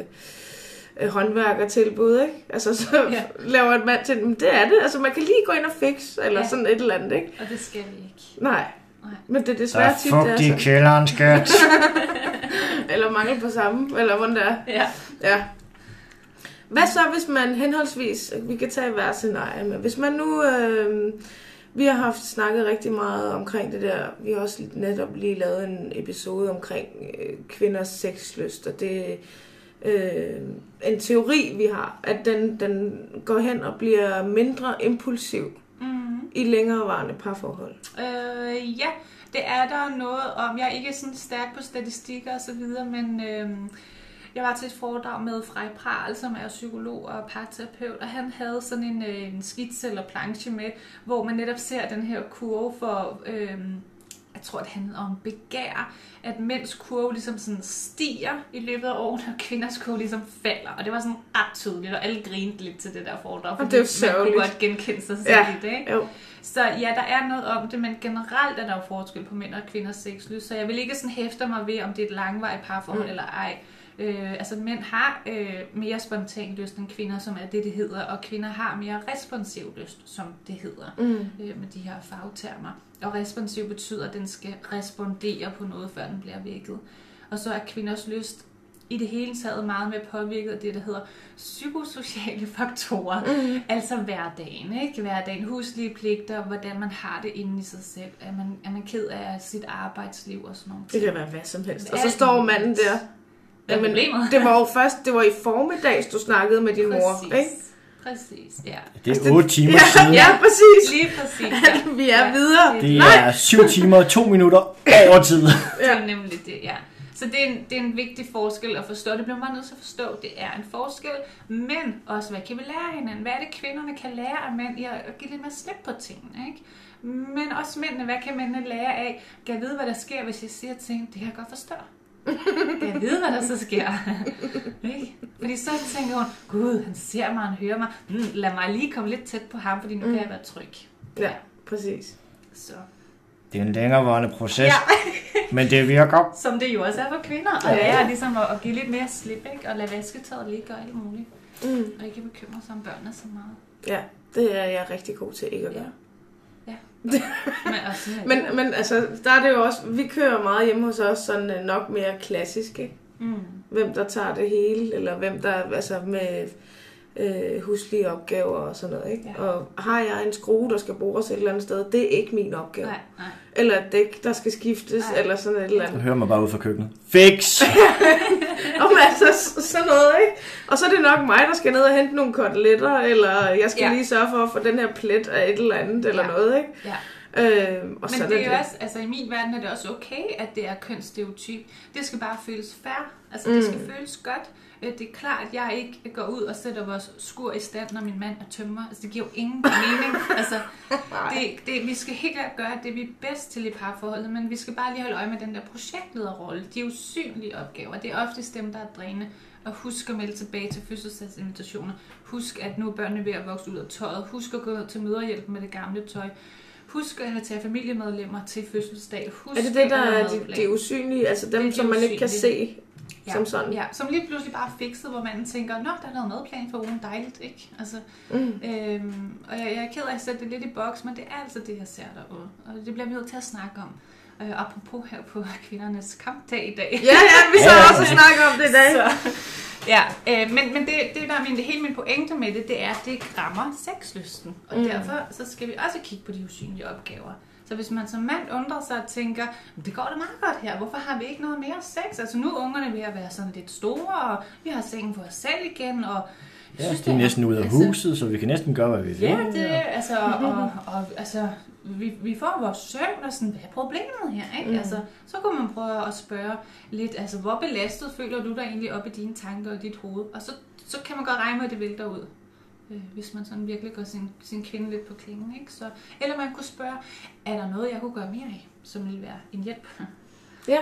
øh, håndværkertilbud, ikke? Altså, så Ja. laver et mand til, men det er det. Altså, man kan lige gå ind og fikse, eller Ja. sådan et eller andet, ikke? Og det skal vi ikke. Nej. Nej. Men det er Der desværre er tit, det er i sådan. kælderen, skat. Eller mangel på samme, eller hvordan det er. Ja. Ja. Hvad så, hvis man henholdsvis, vi kan tage hver scenarie, men hvis man nu, øh, vi har haft snakket rigtig meget omkring det der, vi har også netop lige lavet en episode omkring øh, kvinders sexlyst, og det øh, en teori, vi har, at den, den går hen og bliver mindre impulsiv Mm. i længerevarende parforhold. Øh, ja, det er der noget om. Jeg er ikke sådan stærk på statistikker og så videre, men øh, jeg var til et foredrag med Frej Pral, som er psykolog og parterapeut, og han havde sådan en, øh, en skitse eller planche med, hvor man netop ser den her kurve for, øh, jeg tror, det handlede om begær, at mænds kurve ligesom sådan stiger i løbet af året, og kvinders kurve ligesom falder. Og det var sådan ret tydeligt, og alle grinede lidt til det der foredrag, Og det er man kunne godt genkende sig selv Ja. i det, ikke? Jo. Så ja, der er noget om det, men generelt er der jo forskel på mænd og kvinders sexlyst, så jeg vil ikke sådan hæfte mig ved, om det er et langvarigt parforhold mm. eller ej. Øh, altså mænd har øh, mere spontan lyst end kvinder, som er det, det hedder, og kvinder har mere responsiv lyst, som det hedder, Mm. øh, med de her fagtermer. Og responsiv betyder, at den skal respondere på noget, før den bliver vækket. Og så er kvinders lyst i det hele taget meget mere påvirket af det, der hedder psykosociale faktorer. Mm. Altså hverdagen, ikke? Hverdagen, huslige pligter, hvordan man har det inde i sig selv. Er man, er man ked af sit arbejdsliv og sådan noget. Det kan være hvad som helst. Og så står manden der. Hvad er problemet? det var jo først, det var i formiddags, du snakkede med din mor, Præcis. ikke? Præcis, ja. Det er 8 timer Ja, siden. ja, præcis. Lige præcis, ja. Vi er Ja. videre. Det er 7 timer og 2 minutter over tid. Det Ja. er nemlig det, ja. Så det er, en, det er en vigtig forskel at forstå. Det bliver man nødt til at forstå. Det er en forskel, men også hvad kan vi lære af hinanden? Hvad er det, kvinderne kan lære af mænd i at at give lidt mere slip på tingene? Ikke? Men også mændene, hvad kan mændene lære af? Kan jeg vide, hvad der sker, hvis jeg siger ting? Det kan jeg godt forstå. Jeg vide, hvad der så sker? ikke? Fordi så tænker hun, gud, han ser mig, han hører mig. Mm, lad mig lige komme lidt tæt på ham, fordi nu kan jeg være tryg. Ja, præcis. Så. Det er en længerevarende proces, Ja. men det virker. Som det jo også er for kvinder. Og Ja. lære ligesom at, at give lidt mere slip, ikke? Og lade vasketøjet ligge og alt muligt. Mm. Og ikke bekymre sig om børnene så meget. Ja, det er jeg rigtig god til ikke at gøre. Men, Men, men altså, der er det jo også, vi kører meget hjemme hos os sådan øh, nok mere klassisk, ikke? mm. Hvem der tager det hele, eller hvem der, altså med øh, huslige opgaver og sådan noget, ikke? Ja. Og har jeg en skrue, der skal bruges et eller andet sted, det er ikke min opgave. Nej, nej. Eller et dæk, der skal skiftes, Nej. eller sådan et eller Så andet. hører man bare ud fra køkkenet. Fix! Og altså, sådan noget, ikke? Og så er det nok mig, der skal ned og hente nogle koteletter, eller jeg skal Ja. lige sørge for at få den her plet af et eller andet, eller Ja. noget, ikke? Ja. Øh, og Men sådan det er jo også, altså i min verden er det også okay, at det er kønsstereotyp. Det skal bare føles fair. Altså det skal Mm. føles godt. Øh, Det er klart, at jeg ikke går ud og sætter vores skur i stand, når min mand er tømmer. Altså det giver jo ingen mening. altså, det, det, vi skal helt klart gøre det, vi er bedst til i parforholdet, men vi skal bare lige holde øje med den der projektlederrolle. De usynlige opgaver. Det er oftest dem, der er drænende. Og husk at melde tilbage til fødselsdagsinvitationer. Husk, at nu er børnene ved at vokse ud af tøjet. Husk at gå til møderhjælp med det gamle tøj. Husk at invitere familiemedlemmer til fødselsdag. Husk Er det det, der er de, de usynlige, altså dem, Det er de som man ikke kan usynlige. se ja. som sådan? Ja, som lige pludselig bare fikset, hvor man tænker, nå, der er lavet madplan for ugen, dejligt, ikke? Altså, Mm. øhm, og jeg, jeg er ked af at sætte det lidt i boks, men det er altså det, jeg ser derude. Og det bliver vi nødt til at snakke om. Øh, apropos her på kvindernes kampdag i dag. Ja, ja, vi så Ja, ja. også og snakke om det i dag. Så, ja, øh, men, men det, det, der er min, det hele min pointe med det, det er, at det rammer sexlysten. Og mm. derfor så skal vi også kigge på de usynlige opgaver. Så hvis man som mand undrer sig og tænker, "Men det går da meget godt her, hvorfor har vi ikke noget mere sex? Altså nu er ungerne ved at være sådan lidt store, og vi har sengen for os selv igen, og Ja, synes, de er næsten ude af altså, huset, så vi kan næsten gøre, hvad vi vil. Ja, det er, altså, og, og, altså, vi, vi får vores søvn, og sådan, hvad er problemet her, ikke? Mm. Altså, så kunne man prøve at spørge lidt, altså, hvor belastet føler du dig egentlig op i dine tanker og dit hoved? Og så, så kan man godt regne med, at det vælter ud, øh, hvis man sådan virkelig går sin, sin kvinde lidt på klingen, ikke? Så, eller man kunne spørge, er der noget, jeg kunne gøre mere af, som ville være en hjælp? Ja,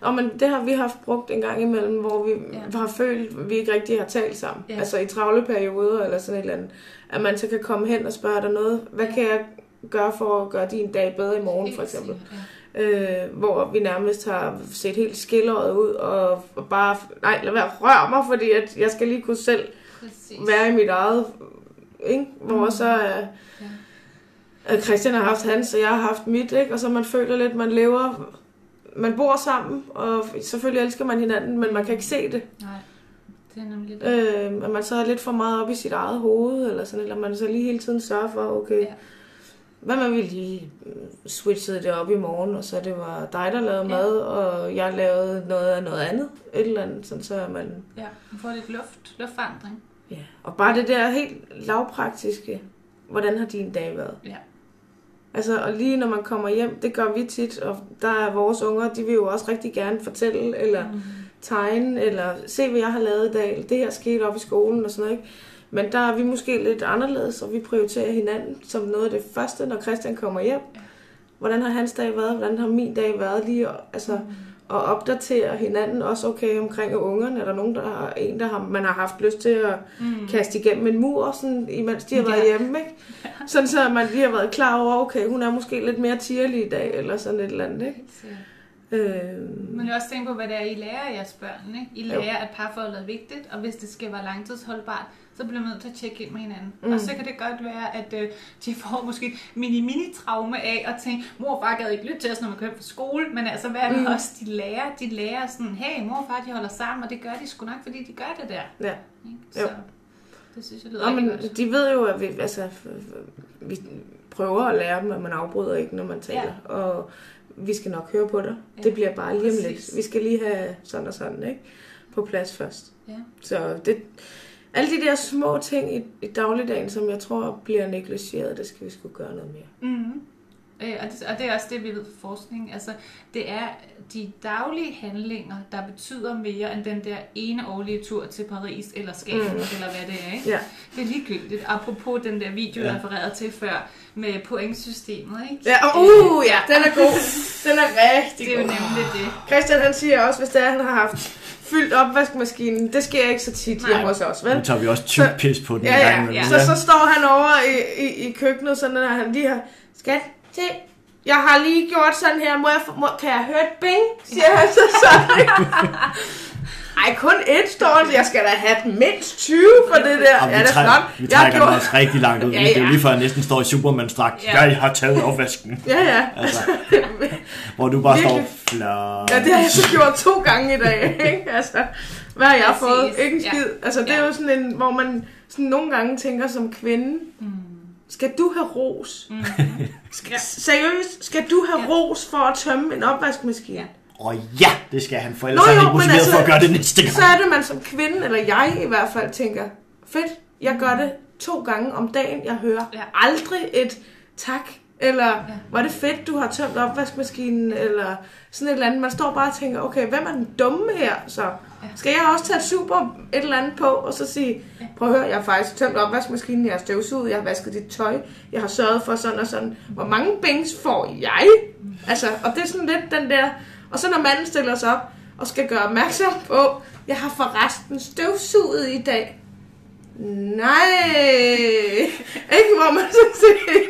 og men det har vi haft brugt en gang imellem, hvor vi Ja. ja. har følt, at vi ikke rigtig har talt sammen. Ja. Ja. Altså i travle perioder eller sådan et eller andet. At man så kan komme hen og spørge dig noget. Hvad Ja. kan jeg gøre for at gøre din dag bedre i morgen, for eksempel? sikkert, Øh, hvor vi nærmest har set helt skilleret ud, og, og bare, nej, lad være, rør mig, fordi at jeg skal lige kunne selv Ja, præcis. være i mit eget, ikke? Hvor Mm. så er, Ja. at Christian har haft hans, og jeg har haft mit, ikke? Og så man føler lidt, man lever, man bor sammen, og selvfølgelig elsker man hinanden, men man kan ikke se det. Nej, det er nemlig det. Øh, at man så er lidt for meget op i sit eget hoved, eller sådan, eller man så lige hele tiden sørger for, okay, Ja. hvad man vil lige øh, switchede det op i morgen, og så det var dig, der lavede Ja. mad, og jeg lavede noget af noget andet, et eller andet, sådan så man, Ja, man får lidt luft, luftforandring. Ja. Og bare det der helt lavpraktiske, hvordan har din dag været? Ja. Altså, og lige når man kommer hjem, det gør vi tit, og der er vores unger, de vil jo også rigtig gerne fortælle, eller Mm. tegne, eller se, hvad jeg har lavet i dag. Det her skete op i skolen og sådan noget, ikke? Men der er vi måske lidt anderledes, og vi prioriterer hinanden som noget af det første, når Christian kommer hjem. Ja. Hvordan har hans dag været? Hvordan har min dag været? Lige altså, Mm. At opdatere hinanden også okay omkring ungerne. Er der nogen, der har en, der har, man har haft lyst til at Mm. kaste igennem en mur, sådan, imens de har været Ja. hjemme, ikke? Sådan så man lige har været klar over, okay, hun er måske lidt mere tirlig i dag, eller sådan et eller andet, ikke? Så, Øh, Men jeg også tænke på, hvad det er, I lærer jeres børn. Ikke? I lærer, at parforholdet er vigtigt, og hvis det skal være langtidsholdbart, så bliver man nødt til at tjekke ind med hinanden. Mm. Og så kan det godt være, at øh, de får måske et mini-mini-traume af at tænke, mor og far gad ikke lytte til os, når man kører fra skole, men altså, hvad er det mm. også, de lærer? De lærer sådan, hey, mor og far, de holder sammen, og det gør de sgu nok, fordi de gør det der. ja. Ikke? Jo. Så det synes jeg lyder Nå, men godt. de ved jo, at vi, altså, vi prøver at lære dem, at man afbryder ikke, når man taler. Ja. Og vi skal nok høre på dig. Ja, Det bliver bare lige om lidt. Vi skal lige have sådan og sådan, ikke? På plads først. Ja. Så det, alle de der små ting i, i dagligdagen, som jeg tror bliver negligeret, det skal vi sgu gøre noget mere. Mm. Øh, og, det, og det er også det, vi ved fra forskning. Altså, det er de daglige handlinger, der betyder mere end den der ene årlige tur til Paris eller Skagen, mm. eller hvad det er. Ikke? Ja. Det er ligegyldigt. Apropos den der video, Ja. jeg refererede til før, med pointsystemet. Ikke? Ja, og uh, ja, den er god. Den er rigtig Det er jo god. nemlig det. Christian han siger også, hvis det er, han har haft fyldt opvaskemaskinen, det sker ikke så tit Nej. hjemme hos os, vel? Nu tager vi også tyk pis på den Ja, ja. ja. Så, så står han over i, i, i køkkenet, sådan når han lige har... Skat, se, jeg har lige gjort sådan her. Må jeg, få- må, kan jeg høre et bing? Siger han så sådan. Ej, kun et står. Jeg skal da have mindst 20 for det der. Vi, Ja, det er flot. vi Jeg har trækker den gjort... også rigtig langt ud. Ja, Ja, ja. Det er jo lige før, jeg næsten står i Superman-strakt. Ja. Jeg har taget opvasken. Ja, ja. Altså, hvor du bare står Virkelig. flot. Ja, det har jeg så gjort to gange i dag, ikke? Altså, hvad har jeg Præcis, fået? Ikke en ja. skid. Altså, det er jo sådan en, hvor man sådan nogle gange tænker som kvinde, Mm. Skal du have ros? Mm. Skal, seriøst, skal du have Ja. ros for at tømme en opvaskemaskine? Ja. Og ja, det skal han, for ellers Nå er han jo, ikke motiveret altså, for at gøre det næste gang. Så er det, man som kvinde, eller jeg i hvert fald, tænker, fedt, jeg gør det to gange om dagen. Jeg hører Ja. aldrig et tak, eller Ja. var det fedt, du har tømt opvaskemaskinen, eller sådan et eller andet. Man står bare og tænker, okay, hvem er den dumme her? Så skal jeg også tage et super et eller andet på, og så sige, prøv at høre, jeg har faktisk tømt opvaskemaskinen, jeg har støvsuget, jeg har vasket dit tøj, jeg har sørget for sådan og sådan. Hvor mange bings får jeg? Altså, og det er sådan lidt den der... Og så når manden stiller sig op og skal gøre opmærksom på, jeg har forresten støvsuget i dag. Nej. Ikke hvor man så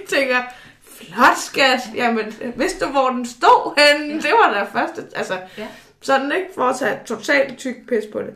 tænker, flot skat. Jamen, vidste du, hvor den stod henne? Det var da første. Altså, Ja. Sådan ikke for at tage totalt tyk pis på det.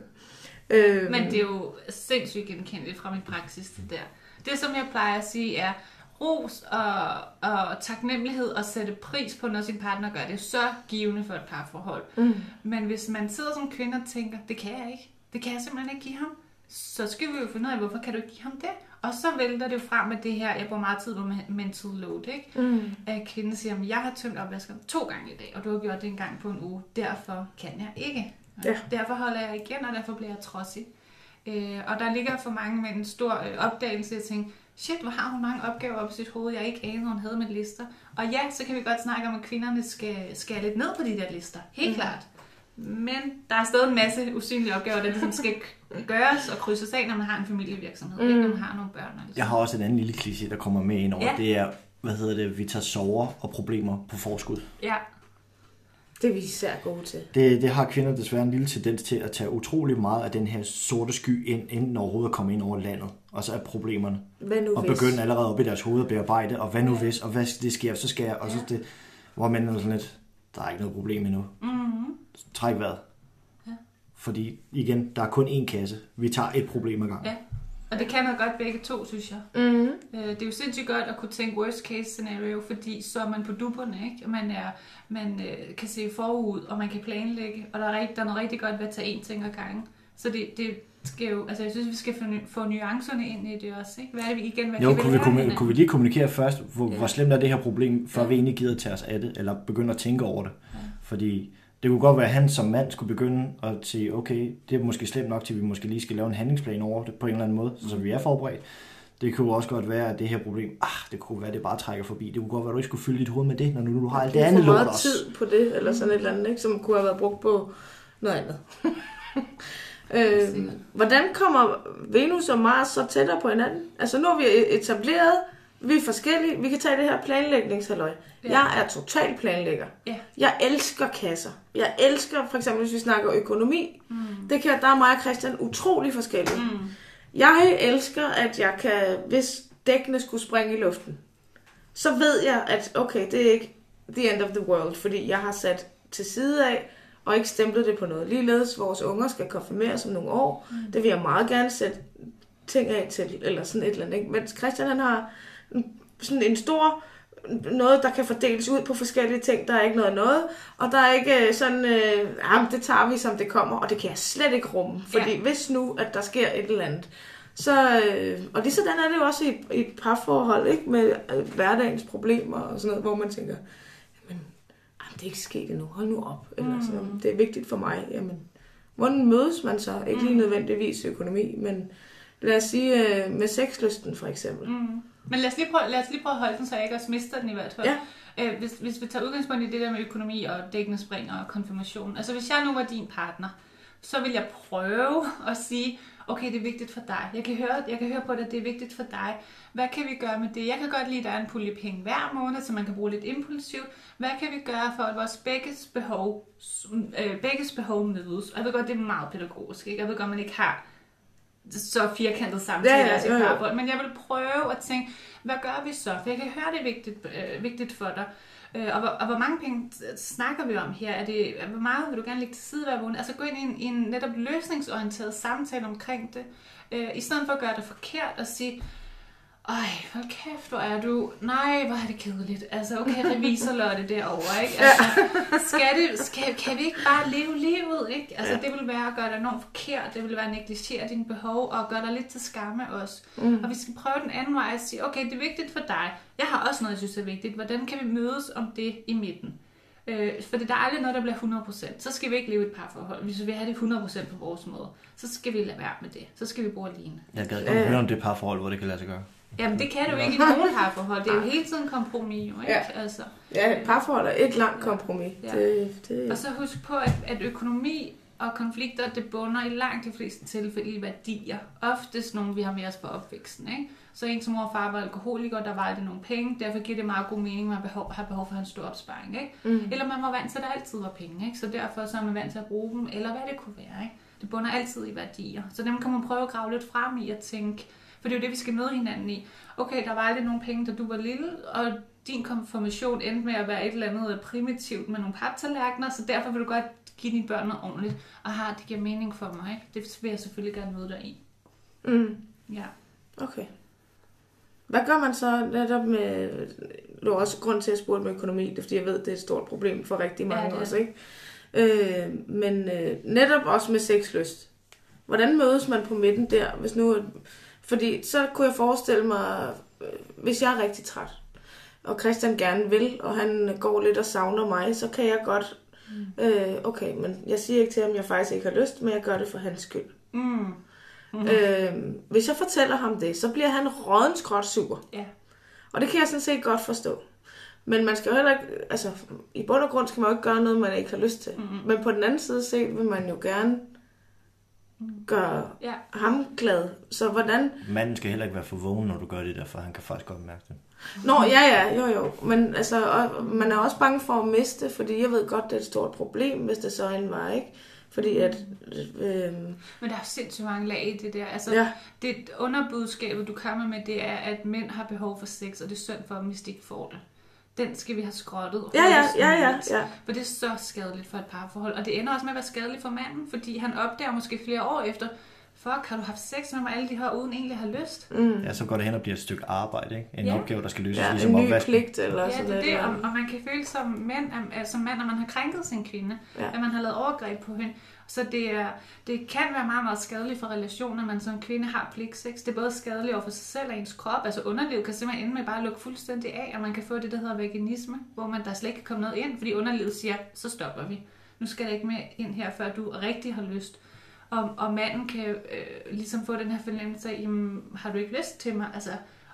Øh, Men det er jo sindssygt genkendeligt fra min praksis, det der. Det, som jeg plejer at sige, er ros og, og taknemmelighed og sætte pris på, når sin partner gør det, så givende for et parforhold. Mm. Men hvis man sidder som kvinde og tænker, det kan jeg ikke, det kan jeg simpelthen ikke give ham, så skal vi jo finde ud af, hvorfor kan du ikke give ham det? Og så vælter det jo frem med det her, jeg bruger meget tid på men- mental load, ikke? Mm. At kvinden siger, at jeg har tømt opvaskeren to gange i dag, og du har gjort det en gang på en uge. Derfor kan jeg ikke. Ja. Derfor holder jeg igen, og derfor bliver jeg trodsig. Øh, og der ligger for mange med en stor øh, opdagelse, at tænke, shit, hvor har hun mange opgaver op i sit hoved, jeg ikke anede, hun havde med lister. Og ja, så kan vi godt snakke om, at kvinderne skal skære lidt ned på de der lister. Helt mm. klart. Men der er stadig en masse usynlige opgaver, der ligesom skal gøres og krydses af, når man har en familievirksomhed, mm. ikke når man har nogle børn. Ligesom. Jeg har også en anden lille kliché, der kommer med ind over. Ja. Ja. Det er, hvad hedder det, vi tager sover og problemer på forskud. Ja, Det er vi især gode til. Det, det har kvinder desværre en lille tendens til at tage utrolig meget af den her sorte sky ind, inden overhovedet at komme ind over landet. Og så er problemerne. Hvad nu Og hvis? begynde allerede op i deres hoved at bearbejde, og hvad nu hvis, og hvad det sker, så skal jeg, og så det, hvor man er sådan lidt, der er ikke noget problem endnu. mm-hmm. Træk vejret. Ja. Fordi igen, der er kun én kasse. Vi tager et problem ad gangen. Ja. og det kan man godt begge to, synes jeg. Mm. Øh, Det er jo sindssygt godt at kunne tænke worst case scenario, fordi så er man på dupperne, ikke? Og man, er, man øh, kan se forud, og man kan planlægge, og der er, rigt, der er noget rigtig godt ved at tage én ting ad gangen. Så det, det skal jo, altså jeg synes, vi skal få, få nuancerne ind i det også, ikke? Hvad er det vi igen, hvad Jo, kan kunne vi, kunne, kunne vi lige kommunikere først, hvor, Ja. hvor slemt er det her problem, før Ja. vi egentlig gider tage os af det, eller begynder at tænke over det. Ja. Fordi det kunne godt være, at han som mand skulle begynde at sige, okay, det er måske slemt nok til, at vi måske lige skal lave en handlingsplan over det på en eller anden måde, så vi er forberedt. Det kunne også godt være, at det her problem, ah, det kunne være, at det bare trækker forbi. Det kunne godt være, at du ikke skulle fylde dit hoved med det, når nu du har alt det andet lort meget også. tid på det, eller sådan et eller andet, ikke? som kunne have været brugt på noget andet. øh, hvordan kommer Venus og Mars så tættere på hinanden? Altså nu har vi etableret, vi er forskellige, vi kan tage det her planlægningshalløj. Ja. Jeg er total planlægger. Ja. Jeg elsker kasser. Jeg elsker, for eksempel hvis vi snakker økonomi, mm. det kan, der er mig og Christian utrolig forskellige. Mm. Jeg elsker, at jeg kan, hvis dækkene skulle springe i luften, så ved jeg, at okay, det er ikke the end of the world, fordi jeg har sat til side af, og ikke stemplet det på noget. Ligeledes, vores unger skal konfirmeres om nogle år. Mm. Det vil jeg meget gerne sætte ting af til, eller sådan et eller andet. Ikke? Mens Christian han har sådan en stor noget, der kan fordeles ud på forskellige ting. Der er ikke noget noget, og der er ikke sådan, øh, jamen, det tager vi, som det kommer, og det kan jeg slet ikke rumme. Fordi ja. hvis nu, at der sker et eller andet, så, øh, og det sådan er det jo også i, i et parforhold, ikke? Med øh, hverdagens problemer og sådan noget, hvor man tænker, det er ikke sket endnu, hold nu op. Eller mm. sådan, det er vigtigt for mig. Jamen, hvordan mødes man så? Ikke lige mm. nødvendigvis økonomi, men lad os sige øh, med sexlysten for eksempel. Mm. Men lad os, lige prøve, lad os lige prøve at holde den, så jeg ikke også mister den i hvert fald. Ja. Øh, hvis, hvis vi tager udgangspunkt i det der med økonomi og dækkende spring og konfirmation. Altså hvis jeg nu var din partner, så vil jeg prøve at sige, okay, det er vigtigt for dig. Jeg kan høre, jeg kan høre på det, at det er vigtigt for dig. Hvad kan vi gøre med det? Jeg kan godt lide, at der er en pulje penge hver måned, så man kan bruge lidt impulsivt. Hvad kan vi gøre for, at vores begges behov, øh, begges behov mødes? Og jeg ved godt, det er meget pædagogisk. Ikke? Jeg ved godt, man ikke har så firkantet samtale ja, ja, ja, ja. men jeg vil prøve at tænke, hvad gør vi så? For jeg kan høre, det er vigtigt, øh, vigtigt for dig. Øh, og, hvor, og hvor mange penge snakker vi om her? Er det, hvor meget vil du gerne lægge til side hver måned? Altså gå ind i en, i en netop løsningsorienteret samtale omkring det, øh, i stedet for at gøre det forkert og sige, ej, hvor kæft, hvor er du... Nej, hvor er det kedeligt. Altså, okay, revisor Lotte derovre, ikke? Altså, skal det, skal, kan vi ikke bare leve livet, ikke? Altså, det vil være at gøre dig enormt forkert. Det vil være at negligere dine behov og gøre dig lidt til skamme også. Mm. Og vi skal prøve den anden vej at sige, okay, det er vigtigt for dig. Jeg har også noget, jeg synes er vigtigt. Hvordan kan vi mødes om det i midten? Øh, for det er aldrig noget, der bliver 100%. Så skal vi ikke leve et parforhold. Hvis vi vil have det 100% på vores måde, så skal vi lade være med det. Så skal vi bruge alene. Jeg gad godt høre om det parforhold, hvor det kan lade sig gøre. Jamen, det kan du ikke i nogen parforhold. Det er jo hele tiden kompromis, jo, ikke? Ja, altså. ja et parforhold er et langt kompromis. Ja. Det, det... Og så husk på, at, at økonomi og konflikter, det bunder i langt de fleste tilfælde i værdier. Oftest nogle, vi har med os på opvæksten, ikke? Så en som mor og far var alkoholiker, der var det nogle penge, derfor giver det meget god mening, at man behov, har behov for en stor opsparing, ikke? Mm. Eller man var vant til, at der altid var penge, ikke? Så derfor så er man vant til at bruge dem, eller hvad det kunne være, ikke? Det bunder altid i værdier. Så dem kan man prøve at grave lidt frem i at tænke, for det er jo det, vi skal møde hinanden i. Okay, der var aldrig nogen penge, da du var lille, og din konfirmation endte med at være et eller andet primitivt med nogle paptallerkener, så derfor vil du godt give dine børn noget ordentligt. Og har det giver mening for mig, ikke? det vil jeg selvfølgelig gerne møde dig i. Mm. Ja. Okay. Hvad gør man så netop med, det er også grund til at spørge med økonomi, det er fordi jeg ved, det er et stort problem for rigtig mange ja, også, ikke? Øh, men øh, netop også med sexlyst. Hvordan mødes man på midten der, hvis nu fordi så kunne jeg forestille mig, øh, hvis jeg er rigtig træt, og Christian gerne vil, og han går lidt og savner mig, så kan jeg godt, mm. øh, okay, men jeg siger ikke til ham, at jeg faktisk ikke har lyst, men jeg gør det for hans skyld. Mm. Mm. Øh, hvis jeg fortæller ham det, så bliver han rådensgråt sur. Ja. Og det kan jeg sådan set godt forstå. Men man skal jo heller ikke, altså i bund og grund skal man jo ikke gøre noget, man ikke har lyst til. Mm-hmm. Men på den anden side set vil man jo gerne gør ja. ham glad. Så hvordan... Manden skal heller ikke være for vågen, når du gør det der, for han kan faktisk godt mærke det. Nå, ja, ja, jo, jo. Men altså, og, man er også bange for at miste, fordi jeg ved godt, det er et stort problem, hvis det så en var, ikke? Fordi at... Øh... Men der er sindssygt mange lag i det der. Altså, ja. det underbudskabet, du kommer med, det er, at mænd har behov for sex, og det er synd for dem, hvis de ikke får det den skal vi have skrottet. Ja, ja, ja, ja, ja. For det er så skadeligt for et parforhold. Og det ender også med at være skadeligt for manden, fordi han opdager måske flere år efter, fuck, har du haft sex med mig alle de her, uden egentlig at have lyst? Mm. Ja, så går det hen og bliver et stykke arbejde, ikke? En ja. opgave, der skal løses. Ja, ligesom en ny opvask. pligt eller ja, sådan det, det, og, og, man kan føle som mand, at, som mand, at man har krænket sin kvinde, ja. at man har lavet overgreb på hende. Så det, er, det kan være meget, meget skadeligt for relationer, at man som kvinde har pligtsex. Det er både skadeligt over for sig selv og ens krop. Altså underlivet kan simpelthen ende med bare at lukke fuldstændig af, og man kan få det, der hedder veganisme, hvor man der slet ikke kan komme noget ind, fordi underlivet siger, så stopper vi. Nu skal der ikke mere ind her, før du rigtig har lyst. Og, og manden kan øh, ligesom få den her fornemmelse af, jamen, har du ikke lyst til mig? Altså,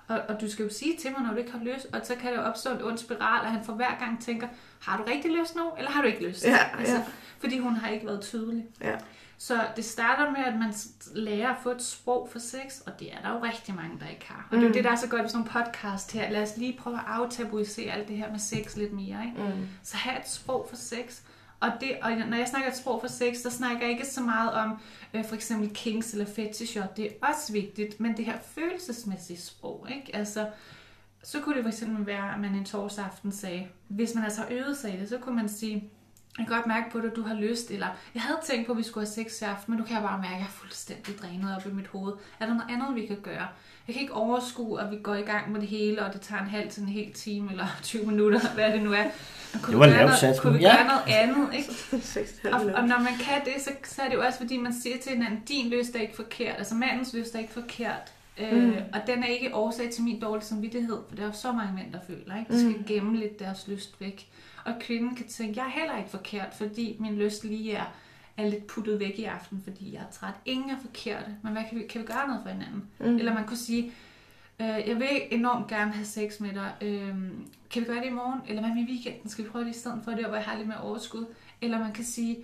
og, og du skal jo sige til mig, når du ikke har lyst, og så kan det jo opstå en ond spiral, og han for hver gang tænker, har du rigtig lyst nu, eller har du ikke lyst? Ja, altså, ja. Fordi hun har ikke været tydelig. Ja. Så det starter med, at man lærer at få et sprog for sex, og det er der jo rigtig mange, der ikke har. Og mm. det er jo mm. det, der er så godt ved sådan nogle podcast her. Lad os lige prøve at aftabuisere alt det her med sex lidt mere. Ikke? Mm. Så have et sprog for sex. Og, det, og når jeg snakker et sprog for sex, så snakker jeg ikke så meget om øh, for eksempel kings eller fetisher. Det er også vigtigt, men det her følelsesmæssige sprog. Ikke? Altså, så kunne det for eksempel være, at man en torsaften sagde, hvis man altså har øvet sig i det, så kunne man sige, jeg kan godt mærke på det, at du har lyst, eller jeg havde tænkt på, at vi skulle have sex i aften, men nu kan jeg bare mærke, at jeg er fuldstændig drænet op i mit hoved. Er der noget andet, vi kan gøre? Jeg kan ikke overskue, at vi går i gang med det hele, og det tager en halv til en hel time, eller 20 minutter, hvad det nu er. Kunne Det var vi gøre lavt noget, sat, kunne vi ja. gøre noget andet, ikke? Og, og når man kan det, så, så er det jo også fordi, man siger til hinanden, din lyst er ikke forkert, altså mandens lyst er ikke forkert. Mm. Øh, og den er ikke årsag til min dårlige samvittighed, for der er jo så mange mænd, der føler, ikke? De skal mm. gemme lidt deres lyst væk. Og kvinden kan tænke, jeg er heller ikke forkert, fordi min lyst lige er, er lidt puttet væk i aften, fordi jeg er træt. Ingen er forkerte, men hvad kan vi, kan vi gøre noget for hinanden? Mm. Eller man kunne sige, øh, jeg vil enormt gerne have sex med dig. Øh, kan vi gøre det i morgen? Eller hvad med i weekenden? Skal vi prøve det i stedet for det, hvor jeg har lidt mere overskud? Eller man kan sige,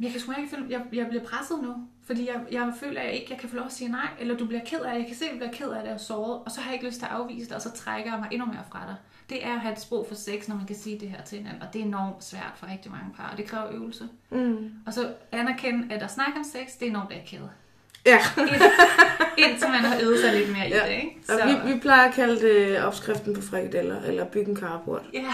jeg kan sgu ikke føle, jeg, jeg bliver presset nu, fordi jeg, jeg føler, at jeg ikke jeg kan få lov at sige nej, eller du bliver ked af det, jeg kan se, at du bliver ked af det og såret, og så har jeg ikke lyst til at afvise dig, og så trækker jeg mig endnu mere fra dig. Det er at have et sprog for sex, når man kan sige det her til hinanden, og det er enormt svært for rigtig mange par, og det kræver øvelse. Mm. Og så anerkende, at at snakke om sex, det er enormt akavet. Ja. Ind, indtil man har øvet sig lidt mere Ja. i det, ikke? Og vi, vi plejer at kalde det opskriften på frikadeller, eller bygge en carport. Ja,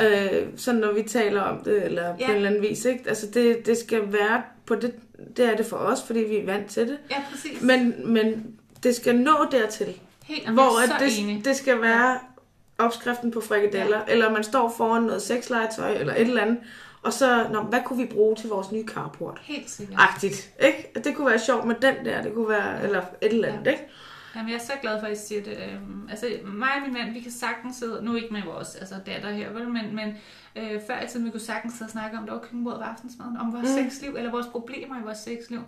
Øh, sådan når vi taler om det, eller på Ja. en eller anden vis. Ikke? Altså det, det skal være på det, det er det for os, fordi vi er vant til det. ja, præcis. Men, men det skal nå dertil, Helt, hvor er at så enig. det, det skal være opskriften på frikadeller, ja. eller man står foran noget sexlegetøj, eller et eller andet, og så, nå, hvad kunne vi bruge til vores nye carport? Helt sikkert. Agtigt, ikke? Det kunne være sjovt med den der, det kunne være, eller et eller andet, Ja. ikke? Jamen, jeg er så glad for, at I siger det. Øhm, altså, mig og min mand, vi kan sagtens sidde, nu ikke med vores altså, datter her, vel, men, men øh, før i tiden, vi kunne sagtens sidde og snakke om, der var køkkenbordet ved aftensmaden, om vores Mm. sexliv, eller vores problemer i vores sexliv.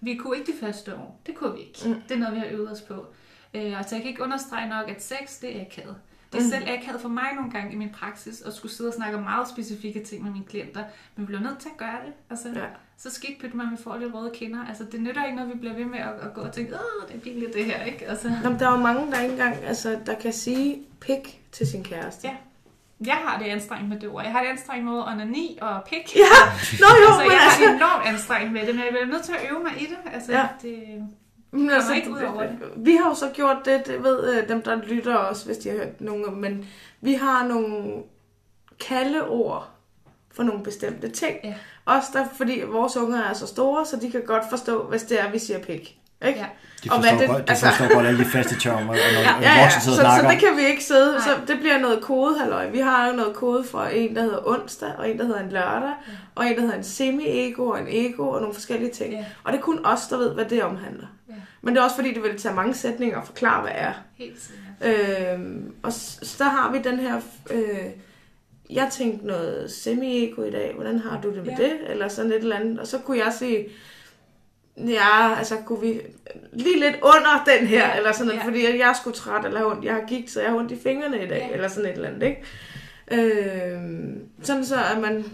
Vi kunne ikke de første år. Det kunne vi ikke. Mm. Det er noget, vi har øvet os på. Øh, og så jeg kan ikke understrege nok, at sex, det er akavet. Det er Mm. selv akavet for mig nogle gange i min praksis, at skulle sidde og snakke om meget specifikke ting med mine klienter. Men vi bliver nødt til at gøre det. Altså, Ja. så skidt pyt man, vi får lidt røde kinder. Altså, det nytter ikke noget, vi bliver ved med at, at gå og tænke, åh, det er pinligt det her, ikke? Altså, Nå, men der er jo mange, der ikke engang, altså, der kan sige pik til sin kæreste. Ja. jeg har det anstrengt med det ord. Jeg har det anstrengt med onani og pik. Ja, Nå jo, altså, jeg har altså... det enormt anstrengt med det, men jeg bliver nødt til at øve mig i det. Altså, ja. det Men kommer ikke ud over det. Vi har jo så gjort det, det ved øh, dem, der lytter også, hvis de har hørt nogle, men vi har nogle kaldeord for nogle bestemte ting. Ja. Også der, fordi vores unger er så store, så de kan godt forstå, hvis det er, vi siger pik. Ikke? Ja. De Og hvad forstår, det- godt, de altså- forstår godt alle de faste termer, og når Ja, ja, så, så det kan vi ikke sidde. Nej. Så det bliver noget kode, halløj. Vi har jo noget kode for en, der hedder onsdag, og en, der hedder en lørdag, Ja. og en, der hedder en semi-ego og en ego, og nogle forskellige ting. Ja. Og det er kun os, der ved, hvad det omhandler. Ja. Men det er også fordi, det vil tage mange sætninger og forklare, hvad er. Helt sikkert. Øhm, og så der har vi den her... Øh, jeg tænkte noget semi-ego i dag. Hvordan har du det med Ja. det? Eller sådan et eller andet. Og så kunne jeg sige... Ja, altså kunne vi lige lidt under den her, Ja. eller sådan noget, Ja. fordi jeg er sgu træt, eller har ondt, jeg har gigt, så jeg har ondt i fingrene i dag, Ja. eller sådan et eller andet, ikke? Øhm, sådan så, at man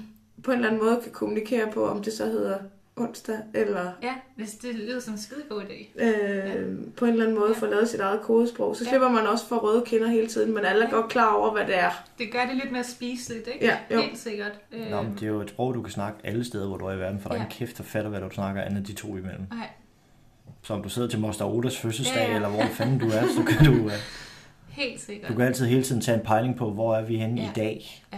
på en eller anden måde kan kommunikere på, om det så hedder onsdag, eller Ja, hvis det lyder som en skide god idé. øh, på en eller anden måde Ja. få lavet sit eget kodesprog. Så Ja. slipper man også for røde kinder hele tiden, men alle er Ja. godt klar over, hvad det er. Det gør det lidt mere spiseligt, ikke? Ja, jo. Helt sikkert. Øh, Nå, men det er jo et sprog, du kan snakke alle steder, hvor du er i verden, for der er Ja. ingen kæft, der fatter, hvad du snakker, andet de to imellem. Nej, Så om du sidder til Moster Odas fødselsdag, Ja, ja. eller hvor fanden du er, så kan du, øh, helt sikkert. du kan altid hele tiden tage en pejling på, hvor er vi henne Ja. i dag. Ja,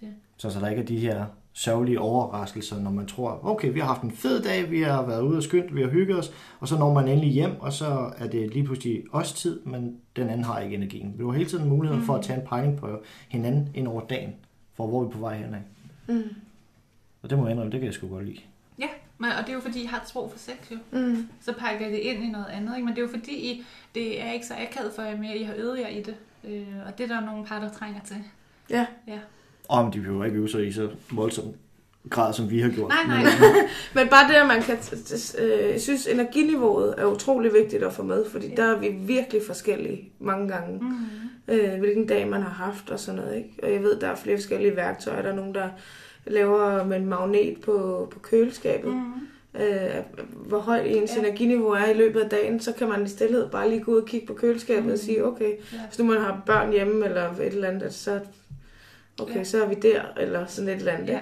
det er det. Så, så der ikke er de her sørgelige overraskelser, når man tror, okay, vi har haft en fed dag, vi har været ude og skyndt, vi har hygget os, og så når man endelig hjem, og så er det lige pludselig os tid, men den anden har ikke energien. Vi har hele tiden muligheden for at tage en pejling på hinanden ind over dagen, for hvor er vi på vej henad. Mm. Og det må jeg indrømme, det kan jeg sgu godt lide. Ja, men, og det er jo fordi, I har et sprog for sex, jo. Mm. Så pakker I det ind i noget andet, ikke? Men det er jo fordi, I, det er ikke så akavet for jer mere, I har øvet jer i det. Øh, og det er der nogle par, der trænger til. Ja. Ja. Og om de behøver ikke øve sig i så voldsom grad, som vi har gjort. Nej, nej. Men, Men bare det, at man kan... øh, Jeg synes, energiniveauet er utrolig vigtigt at få med, fordi Ja. der er vi virkelig forskellige mange gange. Mm. øh, hvilken dag man har haft og sådan noget. Ikke? Og jeg ved, der er flere forskellige værktøjer. Der er nogen, der laver med en magnet på, på køleskabet. Mm. Mm. Øh, hvor højt ens Ja. ja. energiniveau er i løbet af dagen, så kan man i stillhed bare lige gå ud og kigge på køleskabet mm. og sige, okay, Ja. hvis nu man har børn hjemme eller et eller andet, så, okay, Ja. så er vi der, eller sådan et eller andet. Ja.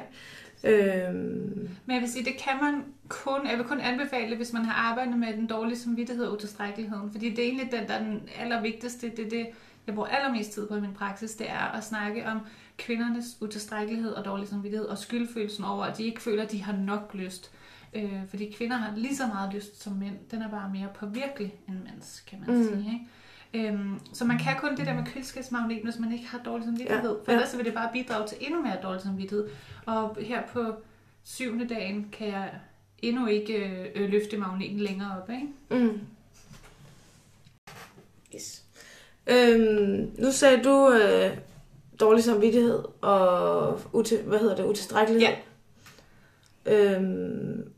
Øhm, Men jeg vil sige, det kan man kun, jeg vil kun anbefale, hvis man har arbejdet med den dårlige samvittighed og utilstrækkeligheden. Fordi det er egentlig den, der er den allervigtigste. Det er det, jeg bruger allermest tid på i min praksis, det er at snakke om kvindernes utilstrækkelighed og dårlig samvittighed og skyldfølelsen over, at de ikke føler, at de har nok lyst. Øh, fordi kvinder har lige så meget lyst som mænd. Den er bare mere påvirkelig end mænds, kan man mm. sige. Ikke? Øhm, så man kan kun det der med køleskabsmagnet, hvis man ikke har dårlig samvittighed. Ja. For ellers så vil det bare bidrage til endnu mere dårlig samvittighed. Og her på syvende dagen kan jeg endnu ikke øh, løfte magneten længere op. Ikke? Mm. Yes. Øhm, nu sagde du øh, dårlig samvittighed og ute, hvad hedder det, utilstrækkelighed. Ja. Øhm,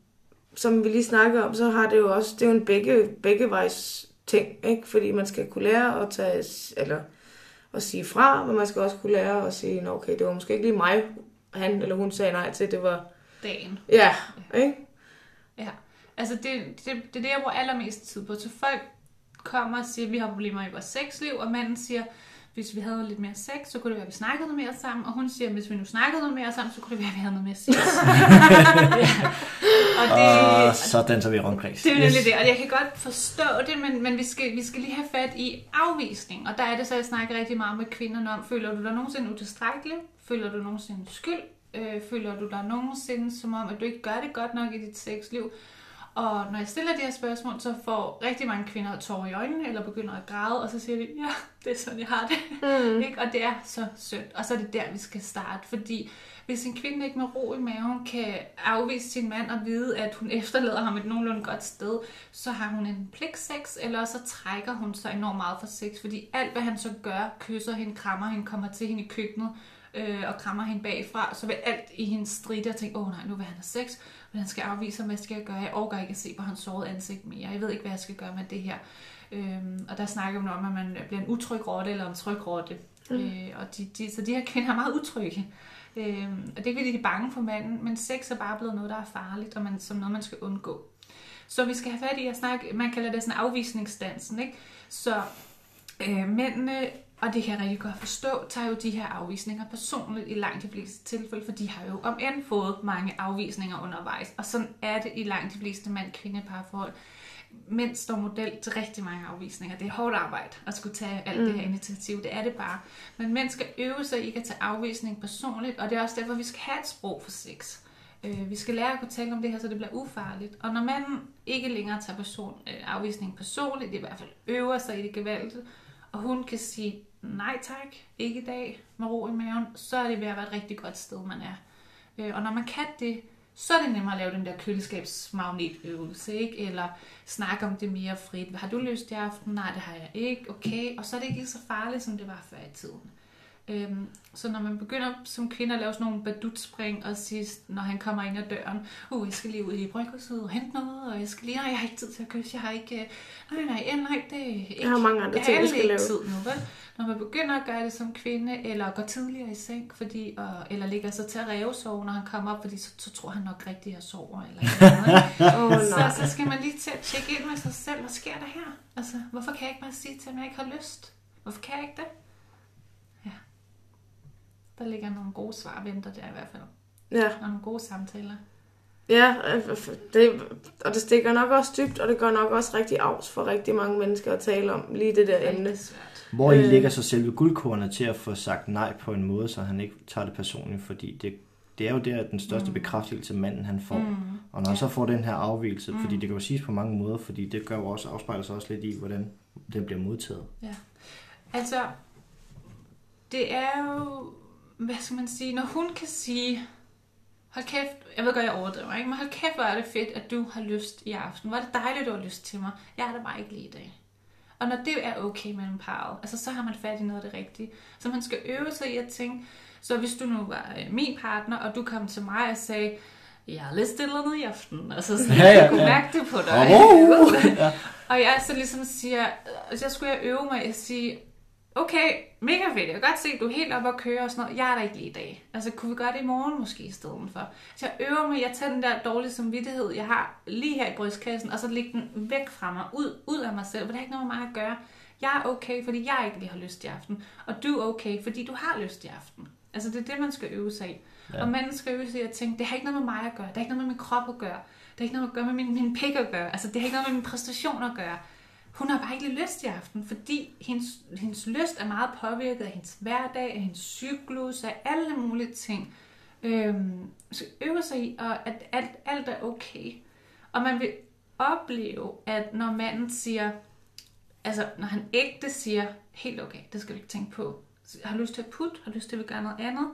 som vi lige snakkede om, så har det jo også, det er jo en begge, beggevejs ting, ikke? Fordi man skal kunne lære at tage, eller at sige fra, men man skal også kunne lære at sige, Nå, okay, det var måske ikke lige mig, han eller hun sagde nej til, det var... Dagen. Ja, ikke? Ja, altså det, det, det er det, jeg bruger allermest tid på. Så folk kommer og siger, at vi har problemer i vores sexliv, og manden siger, hvis vi havde lidt mere sex, så kunne det være, at vi snakkede noget mere sammen. Og hun siger, at hvis vi nu snakkede noget mere sammen, så kunne det være, at vi havde noget mere sex. ja. Og det, og så vi rundkreds. Det er yes. det. Og jeg kan godt forstå det, men, men vi, skal, vi skal lige have fat i afvisning. Og der er det så, jeg snakker rigtig meget med kvinderne om. Føler du dig nogensinde utilstrækkelig? Føler du nogensinde skyld? Øh, føler du dig nogensinde som om, at du ikke gør det godt nok i dit sexliv? Og når jeg stiller de her spørgsmål, så får rigtig mange kvinder tårer i øjnene, eller begynder at græde, og så siger de, ja, det er sådan, jeg har det. Mm. ikke? Og det er så synd. Og så er det der, vi skal starte. Fordi hvis en kvinde ikke med ro i maven kan afvise sin mand og vide, at hun efterlader ham et nogenlunde godt sted, så har hun en pligtsex, eller så trækker hun sig enormt meget for sex. Fordi alt, hvad han så gør, kysser hende, krammer hende, kommer til hende i køkkenet, øh, og krammer hende bagfra, så vil alt i hendes stride og tænke, åh oh, nej, nu vil han have sex, han skal afvise ham, hvad skal jeg gøre? Jeg overgår ikke at se på hans sårede ansigt mere. Jeg ved ikke, hvad jeg skal gøre med det her. Øhm, og der snakker man om, at man bliver en utryg rotte eller en tryg rotte. Mm. Øh, og de, de, så de her kvinder er meget utrygge. Øhm, og det er fordi, de er bange for manden, men sex er bare blevet noget, der er farligt, og man, som noget, man skal undgå. Så vi skal have fat i at snakke, man kalder det sådan afvisningsdansen, ikke? Så øh, mændene og det kan jeg rigtig godt forstå, tager jo de her afvisninger personligt i langt de fleste tilfælde, for de har jo om end fået mange afvisninger undervejs. Og sådan er det i langt de fleste mand-kvinde parforhold. Mænd står model til rigtig mange afvisninger. Det er hårdt arbejde at skulle tage alt mm. det her initiativ. Det er det bare. Men mænd skal øve sig ikke at tage afvisning personligt, og det er også derfor, vi skal have et sprog for sex. Øh, vi skal lære at kunne tale om det her, så det bliver ufarligt. Og når manden ikke længere tager person, øh, afvisning personligt, i hvert fald øver sig i det gevalget, og hun kan sige, nej tak, ikke i dag, med ro i maven, så er det ved at være et rigtig godt sted, man er. Øh, og når man kan det, så er det nemmere at lave den der køleskabsmagnetøvelse, ikke? Eller snakke om det mere frit. Har du lyst i aften? Nej, det har jeg ikke. Okay. Og så er det ikke så farligt, som det var før i tiden. Øhm, så når man begynder som kvinde at lave sådan nogle badutspring og sige, når han kommer ind ad døren, uh, jeg skal lige ud i bryghuset og hente noget, og jeg skal lige, nej, jeg har ikke tid til at kysse, jeg har ikke, øh, nej, nej, nej, det er ikke, jeg har mange andre ting, jeg skal lave. tid nu, vel? Når man begynder at gøre det som kvinde, eller går tidligere i seng, fordi, og, eller ligger sig til at revsove, når han kommer op, fordi så, så tror han nok rigtigt, at jeg sover, eller noget. oh, så, så skal man lige til at tjekke ind med sig selv, hvad sker der her? Altså, hvorfor kan jeg ikke bare sige til ham, at jeg ikke har lyst? Hvorfor kan jeg ikke det? Der ligger nogle gode svar venter der i hvert fald. Ja. Og nogle gode samtaler. Ja, det, og det stikker nok også dybt, og det gør nok også rigtig afs for rigtig mange mennesker at tale om lige det der det emne. Svært. Hvor I øh, lægger så selve guldkornet til at få sagt nej på en måde, så han ikke tager det personligt, fordi det, det er jo der, den største mm. bekræftelse manden han får. Mm. Og når han så får den her afvielse, mm. fordi det kan jo siges på mange måder, fordi det gør jo også, afspejler sig også lidt i, hvordan den bliver modtaget. Ja. Altså, det er jo hvad skal man sige, når hun kan sige, hold kæft, jeg ved godt, jeg overdriver, ikke? men hold kæft, hvor er det fedt, at du har lyst i aften. Hvor er det dejligt, at du har lyst til mig. Jeg er der bare ikke lige i dag. Og når det er okay mellem parret, altså så har man fat i noget af det rigtige. Så man skal øve sig i at tænke, så hvis du nu var øh, min partner, og du kom til mig og sagde, jeg har lyst til noget i aften, og så sådan, ja, ja, jeg kunne ja. mærke det på dig. Oh, ja. og jeg så ligesom siger, så skulle jeg øve mig at sige, okay, mega fedt, jeg kan godt se, at du er helt oppe at køre og sådan noget. Jeg er der ikke lige i dag. Altså, kunne vi gøre det i morgen måske i stedet for? Så jeg øver mig, jeg tager den der dårlige samvittighed, jeg har lige her i brystkassen, og så lægger den væk fra mig, ud, ud af mig selv, for det har ikke noget med mig at gøre. Jeg er okay, fordi jeg ikke lige har lyst i aften, og du er okay, fordi du har lyst i aften. Altså, det er det, man skal øve sig i. Ja. Og manden skal øve sig i at tænke, det har ikke noget med mig at gøre, det har ikke noget med min krop at gøre, det har ikke noget at gøre med min, min pik at gøre, altså, det har ikke noget med min præstation at gøre. Hun har bare ikke lyst i aften, fordi hendes, hendes lyst er meget påvirket af hendes hverdag, af hendes cyklus, af alle mulige ting. Øhm, så øve sig i, og at alt, alt er okay. Og man vil opleve, at når manden siger, altså når han ægte siger, helt okay, det skal du ikke tænke på, har lyst til at putte, har lyst til at gøre noget andet,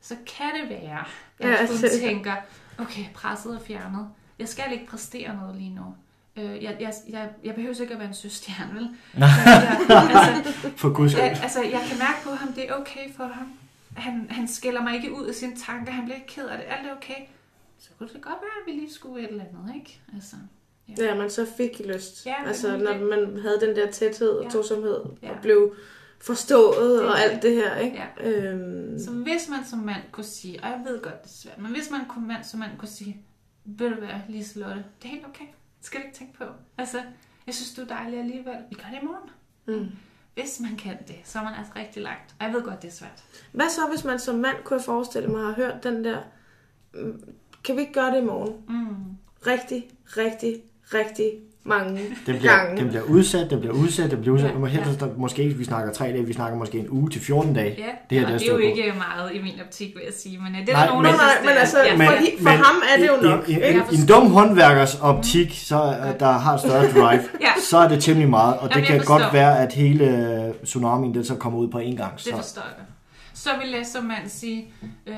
så kan det være, at Ja, hun altså- tænker, okay, presset er fjernet. Jeg skal ikke præstere noget lige nu. Øh, jeg, jeg, jeg, jeg behøver ikke at være en søstjerne, vel? jeg, altså, For guds skyld. jeg, altså, jeg kan mærke på ham, det er okay for ham. Han, han skiller mig ikke ud af sine tanker, han bliver ikke ked af det, alt er okay. Så kunne det godt være, at vi lige skulle et eller andet, ikke? Altså, Ja, man så fik lyst. Ja, altså, når det- man havde den der tæthed og Ja. tosomhed, Ja. og blev forstået Det og alt det her, ikke? Ja. Øhm, Så hvis man som mand kunne sige, og jeg ved godt, det er svært, men hvis man kunne mand som mand kunne sige, vil du være Liselotte, det er helt okay. Skal du ikke tænke på. Altså, jeg synes, du er dejlig alligevel. Vi gør det i morgen. mm. Hvis man kan det, så er man altså rigtig langt. Og jeg ved godt, det er svært. Hvad så, hvis man som mand kunne forestille mig har hørt den der, mm, kan vi ikke gøre det i morgen? Mm. Rigtig, rigtig, rigtig mange Den bliver, gange. den bliver udsat, den bliver udsat, den bliver udsat. Ja, Ja, ja. ja. måske ikke, vi snakker tre dage, vi snakker måske en uge til 14 dage. Ja, Det her, og det er det er jo på. ikke meget i min optik, vil jeg sige. Men øh, det er Nej, der nogen, men- der men det altså, ja, for, hi- for ham er det jo nok. I, i, ikke? i, en dum håndværkers optik, så, øh, der har større drive, Ja. så er det temmelig meget. Og det Jamen, jeg kan godt være, at hele øh, tsunamien den så kommer ud på en gang. Det Så. forstår jeg. Så vil jeg som mand sige, øh,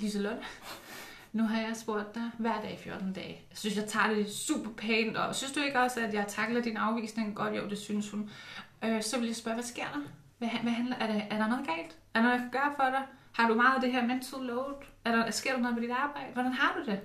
Liselotte, nu har jeg spurgt dig hver dag i 14 dage. Jeg synes, jeg tager det super pænt, og synes du ikke også, at jeg takler din afvisning godt? Jo, det synes hun. Øh, så vil jeg spørge, hvad sker der? Hvad, hvad handler, er, der, er der noget galt? Er der noget, jeg kan gøre for dig? Har du meget af det her mental load? Er der, sker der noget på dit arbejde? Hvordan har du det?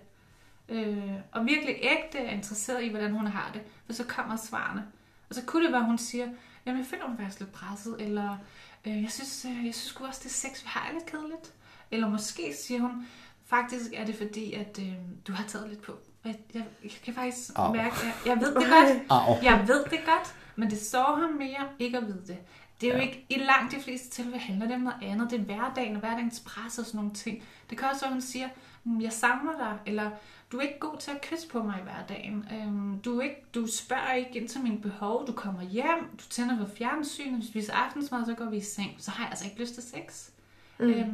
Øh, og virkelig ægte er interesseret i, hvordan hun har det. For så kommer svarene. Og så kunne det være, at hun siger, jamen jeg føler mig faktisk lidt presset, eller øh, jeg synes, øh, jeg synes også, det sex, vi har, er lidt kedeligt. Eller måske siger hun, faktisk er det fordi, at øh, du har taget lidt på. Jeg, jeg, jeg kan faktisk Au. mærke, at jeg ved det godt. Au. Jeg ved det godt, men det står ham mere ikke at vide det. Det er jo Ja. ikke, i langt de fleste tilfælde handler det om noget andet. Det er hverdagen og hverdagens pres og sådan nogle ting. Det kan også være, at hun siger, "Mm, jeg savner dig, eller du er ikke god til at kysse på mig i hverdagen. Øhm, du, er ikke, du spørger ikke ind til mine behov. Du kommer hjem, du tænder på fjernsynet, vi spiser aftensmad, så går vi i seng. Så har jeg altså ikke lyst til sex. Mm. Øhm,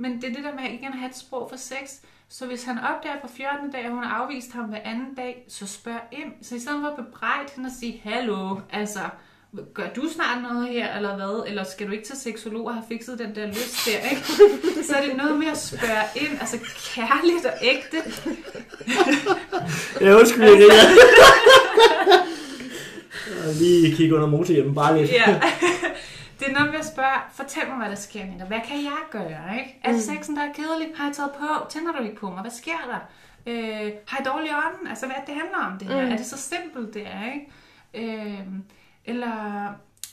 men det er det der med ikke at have et sprog for sex. Så hvis han opdager på 14. dag, at hun har afvist ham hver anden dag, så spørg ind. Så i stedet for at bebrejde hende og sige, hallo, altså, gør du snart noget her, eller hvad? Eller skal du ikke til seksolog og have fikset den der lyst der, ikke? Så er det noget med at spørge ind, altså kærligt og ægte. Ja, undskyld, jeg. Jeg Lige kigge under motorhjelmen, bare lidt. Ja. Det er noget med at spørge, fortæl mig, hvad der sker dig. Hvad kan jeg gøre, ikke? Er sexen der er kedelig? Har jeg taget på? Tænder du ikke på mig? Hvad sker der? Øh, har jeg dårlig ånden? Altså, hvad er det, det handler om det her? Mm. Er det så simpelt, det er, ikke? Øh, eller,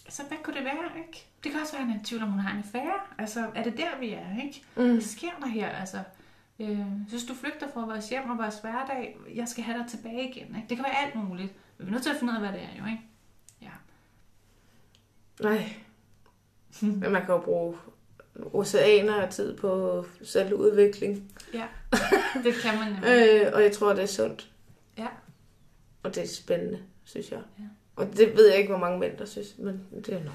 så hvad kunne det være, ikke? Det kan også være, at han er i tvivl om, hun har en affære. Altså, er det der, vi er, ikke? Mm. Hvad sker der her? Altså, øh, synes du flygter fra vores hjem og vores hverdag? Jeg skal have dig tilbage igen, ikke? Det kan være alt muligt. Vi er nødt til at finde ud af, hvad det er, jo, ikke? Ja. Nej. Men man kan jo bruge oceaner af tid på selvudvikling. Ja, det kan man nemlig. Øh, og jeg tror, det er sundt. Ja. Og det er spændende, synes jeg. Ja. Og det ved jeg ikke, hvor mange mænd, der synes, men det er nok.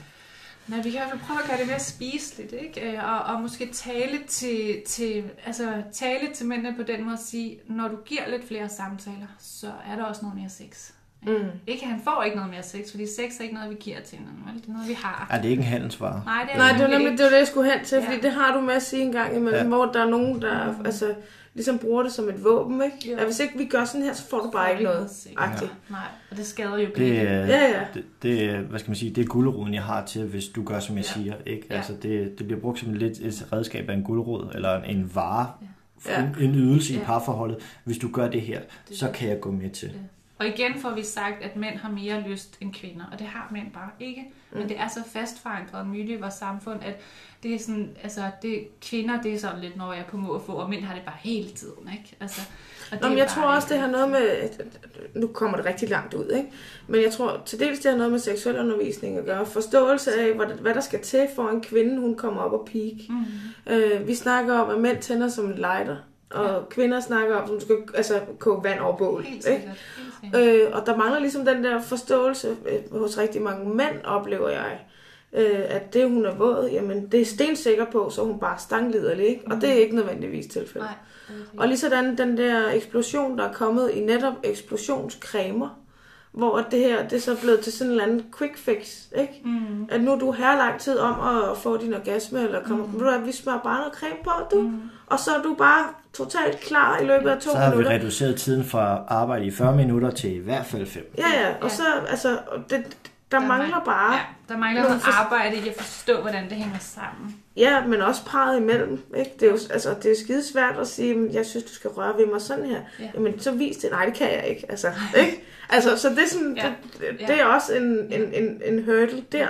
Nej, vi kan i hvert fald prøve at gøre det mere spiseligt, ikke? Øh, Og, og måske tale til, til, altså, tale til mændene på den måde at sige, når du giver lidt flere samtaler, så er der også noget mere sex. Mm. Ikke, han får ikke noget mere sex, fordi sex er ikke noget, vi giver til hinanden, vel? Det er noget, vi har. Er det ikke en handelsvare? Nej, det er Nej, det var nemlig det, var det, jeg skulle hen til, fordi Ja. det har du med at sige en gang imellem, Ja. hvor der er nogen, der altså, ligesom bruger det som et våben, ikke? Jo. At hvis ikke vi gør sådan her, så får du bare ikke noget. Agtigt. Nej, og det skader jo Det, øh, Ja, ja. det, det, er, hvad skal man sige, det er guldroden, jeg har til, hvis du gør, som jeg Ja. siger. Ikke? Ja. Altså, det, det bliver brugt som lidt et redskab af en guldrod, eller en vare, Ja. en, en ydelse i Ja. parforholdet. Hvis du gør det her, Det- så kan jeg gå med til. Ja. Og igen får vi sagt, at mænd har mere lyst end kvinder, og det har mænd bare ikke. Men det er så fast forankret myte i vores samfund, at det er sådan, altså, det, kvinder, det er sådan lidt, når jeg er på må at få, og mænd har det bare hele tiden, ikke? Altså, og Nå, men jeg tror også, ikke- det har noget med... Nu kommer det rigtig langt ud, ikke? Men jeg tror til dels, det har noget med seksuel undervisning at gøre. Forståelse af, hvad, hvad der skal til for en kvinde, hun kommer op og peak. Mm. Øh, vi snakker om, at mænd tænder som en lighter. Og Ja. kvinder snakker om, at du skal altså, koge vand over bål. Helt Ikke? sikkert. Helt Øh, og der mangler ligesom den der forståelse øh, hos rigtig mange mænd, oplever jeg. Øh, at det, hun er våd, jamen det er stensikker på, så hun bare stangliderlig, ikke? Og det er ikke nødvendigvis tilfældet. Nej. Og lige sådan den der eksplosion, der er kommet i netop eksplosionscremer, hvor det her, det er så blevet til sådan en eller anden quick fix, ikke? Mm. At nu er du her lang tid om at få din orgasme, eller kommer, mm. du, vi smører bare noget creme på, du. Mm. Og så er du bare totalt klar i løbet af to Så har vi minutter. reduceret tiden fra arbejde i 40 minutter til i hvert fald 5. Ja, ja, og Ja. så, altså, det, der, mangler mang- bare, Ja, der mangler noget arbejde i at forstå, hvordan det hænger sammen. ja, men også parret imellem, ikke? Det er jo, altså, det er skide svært at sige, "Men jeg synes, du skal røre ved mig sådan her. Ja. Jamen, så vis det. Nej, det kan jeg ikke, altså, ikke? Altså, så det er sådan, Ja. det, det er også en, en, en, en hurdle der.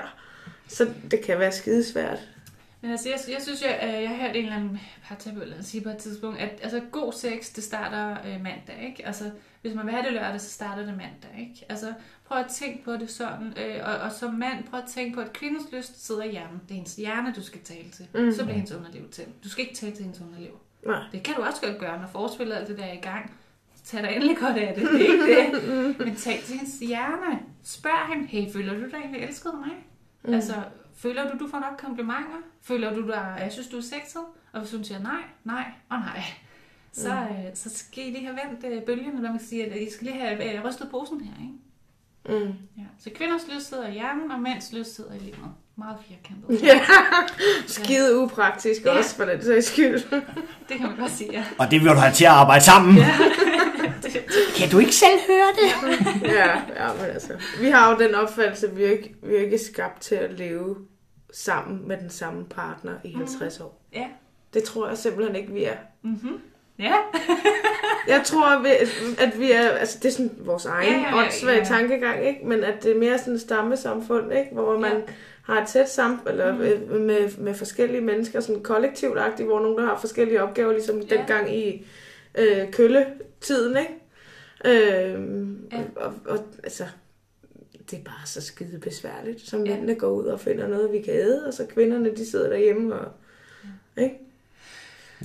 Så det kan være skide svært. Men altså, jeg, jeg synes, jeg, øh, jeg har hørt en eller anden parterapeut sige på et tidspunkt, at altså, god sex, det starter øh, mandag, ikke? Altså, hvis man vil have det lørdag, så starter det mandag, ikke? Altså, prøv at tænke på det sådan, øh, og, og som mand, prøv at tænke på, at kvindens lyst sidder i hjernen. Det er hendes hjerne, du skal tale til. Mm. Så bliver hendes underliv til. Du skal ikke tale til hendes underliv. Nej. Det kan du også godt gøre, når forspillet alt det der er i gang. Tag dig endelig godt af det, det er ikke det. Men tal til hendes hjerne. Spørg hende, hey, føler du dig egentlig elsket mig? Mm. Altså, føler du, du får nok komplimenter? Føler du dig, jeg synes, du er sexet? Og hvis hun siger nej, nej og nej, så, mm. øh, så skal I lige have vendt øh, bølgerne, hvad man kan sige, at I skal lige have øh, rystet posen her, ikke? Mm. Ja. Så kvinders lyst sidder i hjernen, og mænds lyst sidder i livet. Meget firkantet. Ja, skide upraktisk Ja. også for den sags skyld. Det kan man godt sige, ja. Og det vil du have til at arbejde sammen. Ja. kan du ikke selv høre det? ja, ja, men altså. Vi har jo den opfattelse, at vi er ikke, vi er ikke skabt til at leve sammen med den samme partner i 50 år. Ja. Det tror jeg simpelthen ikke, vi er. Mm-hmm. Ja. Jeg tror, at vi, at vi er, altså det er sådan vores egen Ja, ja, åndssvage ja. tankegang, ikke? Men at det er mere sådan et stammesamfund, ikke? Hvor man Ja. har et tæt sammen, eller mm. med, med forskellige mennesker, sådan kollektivt agtigt, hvor nogen, der har forskellige opgaver, ligesom Ja. dengang i øh, kølletiden, ikke? Øh, ja. og, og, altså, det er bare så skide besværligt, så mændene går ud og finder noget, vi kan æde, og så kvinderne, de sidder derhjemme og... Ikke?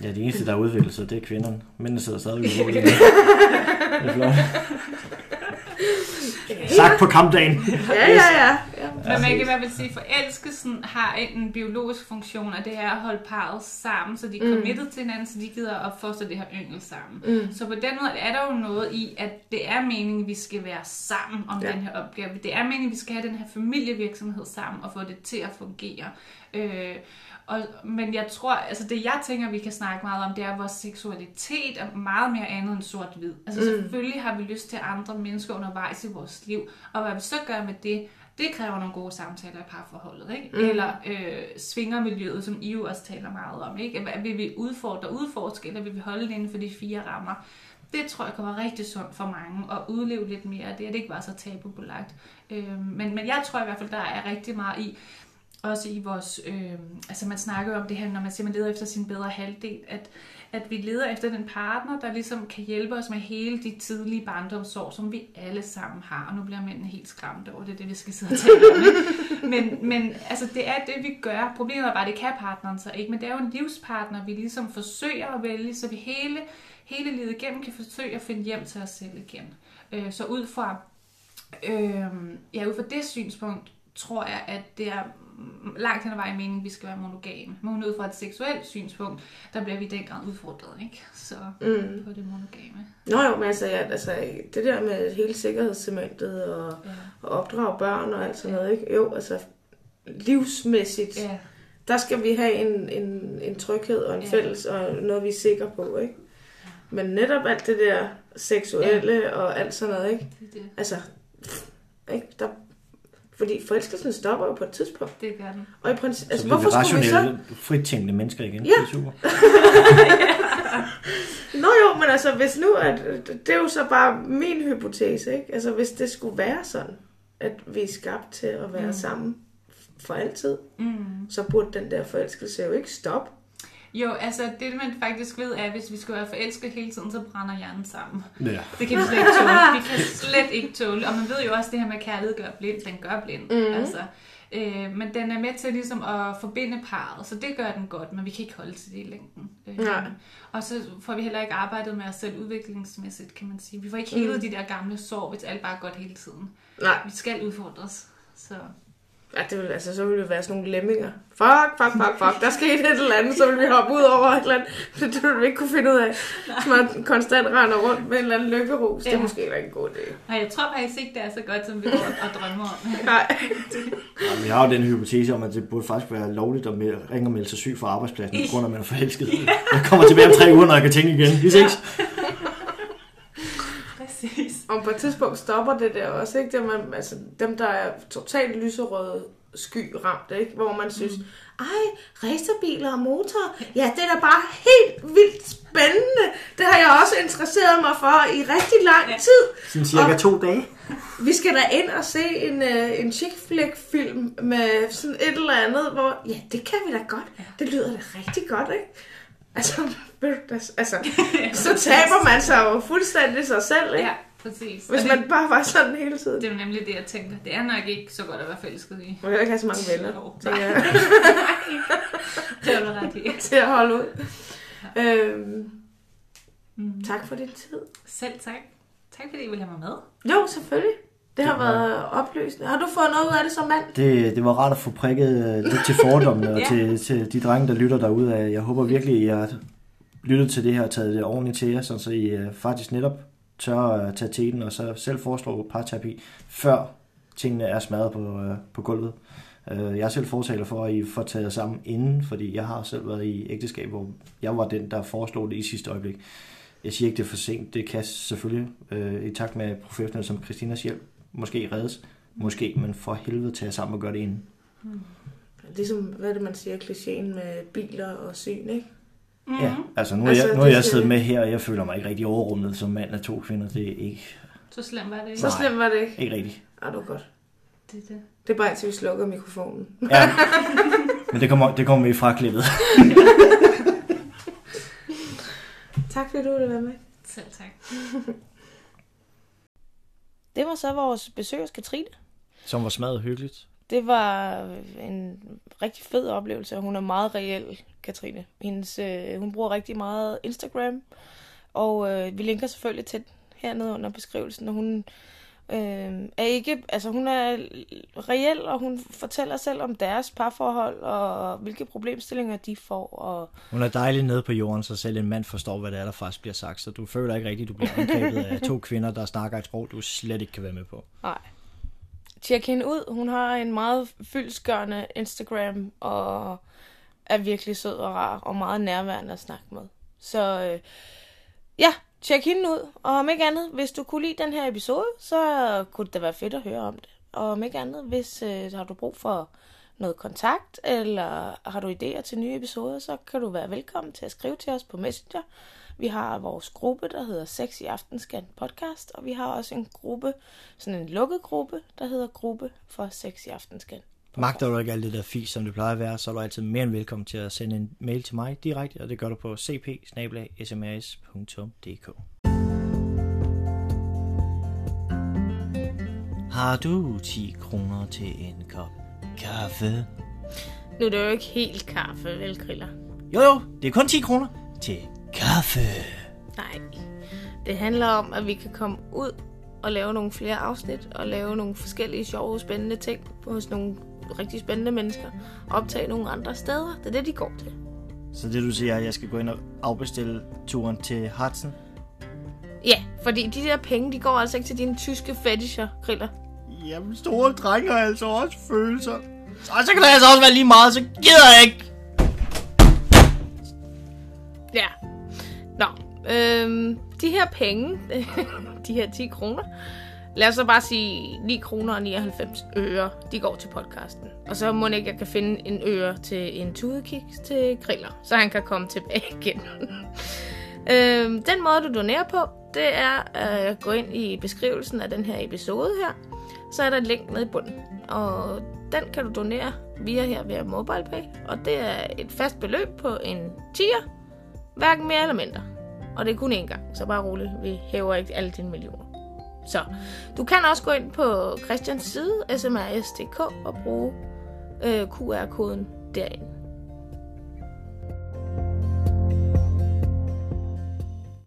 Ja, de eneste, der har udviklet sig, det er kvinderne. Mændene sidder stadig bordet. Det er flot. Sagt på kampdagen. Ja, ja, ja. ja. Men man kan i hvert fald sige, at forelskelsen har en biologisk funktion, og det er at holde parret sammen, så de er Mm. committed til hinanden, så de gider at fostre det her yngel sammen. Mm. Så på den måde er der jo noget i, at det er meningen, at vi skal være sammen om Ja. den her opgave. Det er meningen, at vi skal have den her familievirksomhed sammen og få det til at fungere. Øh, og, men jeg tror, altså det jeg tænker, vi kan snakke meget om, det er, at vores seksualitet er meget mere andet end sort-hvid. Altså Mm. selvfølgelig har vi lyst til andre mennesker undervejs i vores liv, og hvad vi så gør med det, det kræver nogle gode samtaler i parforholdet, ikke? Mm. Eller øh, svingermiljøet, som I jo også taler meget om, ikke? Hvad vil vi udfordre, udforske, eller vil vi holde det inden for de fire rammer? Det tror jeg kan være rigtig sundt for mange, at udleve lidt mere af det, at det ikke var så tabubelagt. Øh, men, men jeg tror i hvert fald, der er rigtig meget i, også i vores, øh, altså man snakker om det her, når man siger, man leder efter sin bedre halvdel, at, at vi leder efter den partner, der ligesom kan hjælpe os med hele de tidlige barndomsår, som vi alle sammen har. Og nu bliver mændene helt skræmte over det, er det vi skal sidde og tale om. ikke? Men, men altså, det er det, vi gør. Problemet er bare, at det kan partneren så ikke, men det er jo en livspartner, vi ligesom forsøger at vælge, så vi hele, hele livet igennem kan forsøge at finde hjem til os selv igen. Øh, så ud fra, øh, ja, ud fra det synspunkt, tror jeg, at det er langt hen ad vejen meningen, at vi skal være monogame. Men ud fra et seksuelt synspunkt, der bliver vi i den grad udfordret, ikke? Så Mm. på det monogame. Nå jo, men altså, ja, altså det der med hele sikkerhedscementet og, Ja. og opdrage børn og alt sådan noget, ikke? Jo, altså livsmæssigt, Ja, der skal vi have en, en, en tryghed og en Ja. fælles og noget, vi er sikre på, ikke? Men netop alt det der seksuelle ja. og alt sådan noget, ikke? det, det, Altså, ikke? Der, fordi forelskelsen stopper jo på et tidspunkt. det gør den. Og i princippet, Så altså, vi er hvorfor skulle vi så... rationelle, fritænkende mennesker igen. Ja. Det er super. Nå jo, men altså, hvis nu, at, det er jo så bare min hypotese, ikke? Altså, hvis det skulle være sådan, at vi er skabt til at være mm. sammen for altid, Mm. så burde den der forelskelse jo ikke stoppe. Jo, altså det man faktisk ved er, at hvis vi skal være forelsket hele tiden, så brænder hjernen sammen. Ja. Det kan vi slet ikke tåle. Vi kan slet ikke tåle. Og man ved jo også, at det her med kærlighed gør blind, den gør blind. Mhm. Altså, Øh, men den er med til ligesom at forbinde parret, så det gør den godt, men vi kan ikke holde til det i længden. Øh, Nej. Og så får vi heller ikke arbejdet med os selv udviklingsmæssigt, kan man sige. Vi får ikke helet Mm. de der gamle sår, hvis alt bare er godt hele tiden. Nej, Vi skal udfordres. Så ja, det vil, altså, så ville vi være sådan nogle lemminger. Fuck, fuck, fuck, fuck. Der skete et eller andet, så ville vi hoppe ud over et eller andet. Det, det ville vi ikke kunne finde ud af. Så man konstant render rundt med en eller anden lykkerus. Det er Ja. måske ikke en god idé. Nej, jeg tror faktisk ikke, det er så godt, som vi går og drømmer om. Nej. Ja, vi har jo den hypotese om, at det burde faktisk være lovligt at ringe og melde sig syg fra arbejdspladsen, på grund af, at man er forelsket. Jeg kommer tilbage om tre uger, når jeg kan tænke igen. Vi ses. Præcis. Og på et tidspunkt stopper det der også, ikke? Dem, man, altså, dem der er totalt lyserøde sky ramt, ikke? Hvor man synes, mm. ej, racerbiler og motorer, ja, det er da bare helt vildt spændende. Det har jeg også interesseret mig for i rigtig lang tid. Sådan cirka to dage. Vi skal da ind og se en, uh, en chick flick film med sådan et eller andet, hvor, ja, det kan vi da godt. Det lyder da rigtig godt, ikke? Altså, altså så taber man sig jo fuldstændig sig selv, ikke? Ja, præcis. Hvis Og man det, bare var sådan hele tiden. det er jo nemlig det, jeg tænkte. Det er nok ikke så godt at være forelsket i. Man kan ikke have så mange venner tænker nej. Det er du ret i. til at holde ud. Øhm, Mm. tak for din tid. Selv tak. Tak fordi I ville have mig med. Jo, selvfølgelig. Det har Det var- været opløsende. Har du fået noget ud af det som mand? Det, det var rart at få prikket øh, lidt til fordommene og Ja. til, til de drenge, der lytter derude af. Jeg håber virkelig, I har lyttet til det her og taget det ordentligt til jer, sådan så I øh, faktisk netop tør at tage teten og så selv foreslå parterapi, før tingene er smadret på, øh, på gulvet. Øh, Jeg er selv fortaler for, at I får taget jer sammen inden, fordi jeg har selv været i ægteskab, hvor jeg var den, der foreslog det i sidste øjeblik. Jeg siger ikke, det er for sent. Det kan selvfølgelig, øh, i takt med professionelle som Christinas hjælp, måske reddes. Måske, men for helvede tage jer sammen og gøre det inden. Hmm. Ligesom, hvad er det, man siger, klichéen med biler og syn, ikke? Mm. Ja, altså nu er Altså, jeg, nu er jeg siddet med her, og jeg føler mig ikke rigtig overrummet som mand af to kvinder. Det er ikke, Så slemt var det ikke. Så slemt var det ikke. ikke rigtigt. Ah, det var godt. Det, er det. Det er bare indtil vi slukker mikrofonen. Ja. Men det kommer, det kommer vi fra klippet. Tak fordi du ville være med. Selv tak. Det var så vores besøg hos Katrine. Som var smadret hyggeligt. Det var en rigtig fed oplevelse, og hun er meget reel, Katrine. Hendes, øh, hun bruger rigtig meget Instagram, og øh, vi linker selvfølgelig til den hernede under beskrivelsen, og hun øh, er ikke, altså hun er reel, og hun fortæller selv om deres parforhold, og hvilke problemstillinger de får, og Hun er dejlig nede på jorden, så selv en mand forstår, hvad det er, der faktisk bliver sagt. Så du føler ikke rigtigt, du bliver angrebet af to kvinder, der snakker et sprog, du slet ikke kan være med på. Nej. Tjek hende ud. Hun har en meget fyldsgørende Instagram, og er virkelig sød og rar, og meget nærværende at snakke med. Så øh, ja, tjek hende ud. Og om ikke andet, hvis du kunne lide den her episode, så kunne det da være fedt at høre om det. Og om ikke andet, hvis øh, har du brug for noget kontakt, eller har du idéer til nye episoder, så kan du være velkommen til at skrive til os på Messenger. Vi har vores gruppe, der hedder Sex i Aftenskan podcast, og vi har også en gruppe, sådan en lukket gruppe, der hedder Gruppe for Sex i Aftenskan. Magter du ikke alt det der fis, som det plejer at være, så er du altid mere end velkommen til at sende en mail til mig direkte, og det gør du på cp Har du 10 kroner til en kop kaffe? Nu er det jo ikke helt kaffe, vel, Kriller? Jo jo, det er kun 10 kroner til kaffe. Nej. Det handler om, at vi kan komme ud og lave nogle flere afsnit, og lave nogle forskellige sjove, spændende ting hos nogle rigtig spændende mennesker, og optage nogle andre steder. Det er det, de går til. Så det du siger, er, at jeg skal gå ind og afbestille turen til Hudson? Ja, fordi de der penge, de går altså ikke til dine tyske fetisher, Kriller. Jamen, store drenge har altså også følelser. Og så kan det altså også være lige meget, så gider jeg ikke. Ja. Øhm, de her penge, de her 10 kroner, lad os så bare sige 9 kroner og 99 øre, de går til podcasten. Og så må ikke, jeg kan finde en øre til en tudekiks til griller, så han kan komme tilbage igen. øhm, den måde, du donerer på, det er at gå ind i beskrivelsen af den her episode her. Så er der et link nede i bunden, og den kan du donere via her via MobilePay. Og det er et fast beløb på en 10'er, Hverken mere eller mindre. Og det er kun én gang, så bare roligt. Vi hæver ikke alle dine millioner. Så du kan også gå ind på Christians side, smrs.dk, og bruge øh, QR-koden derinde.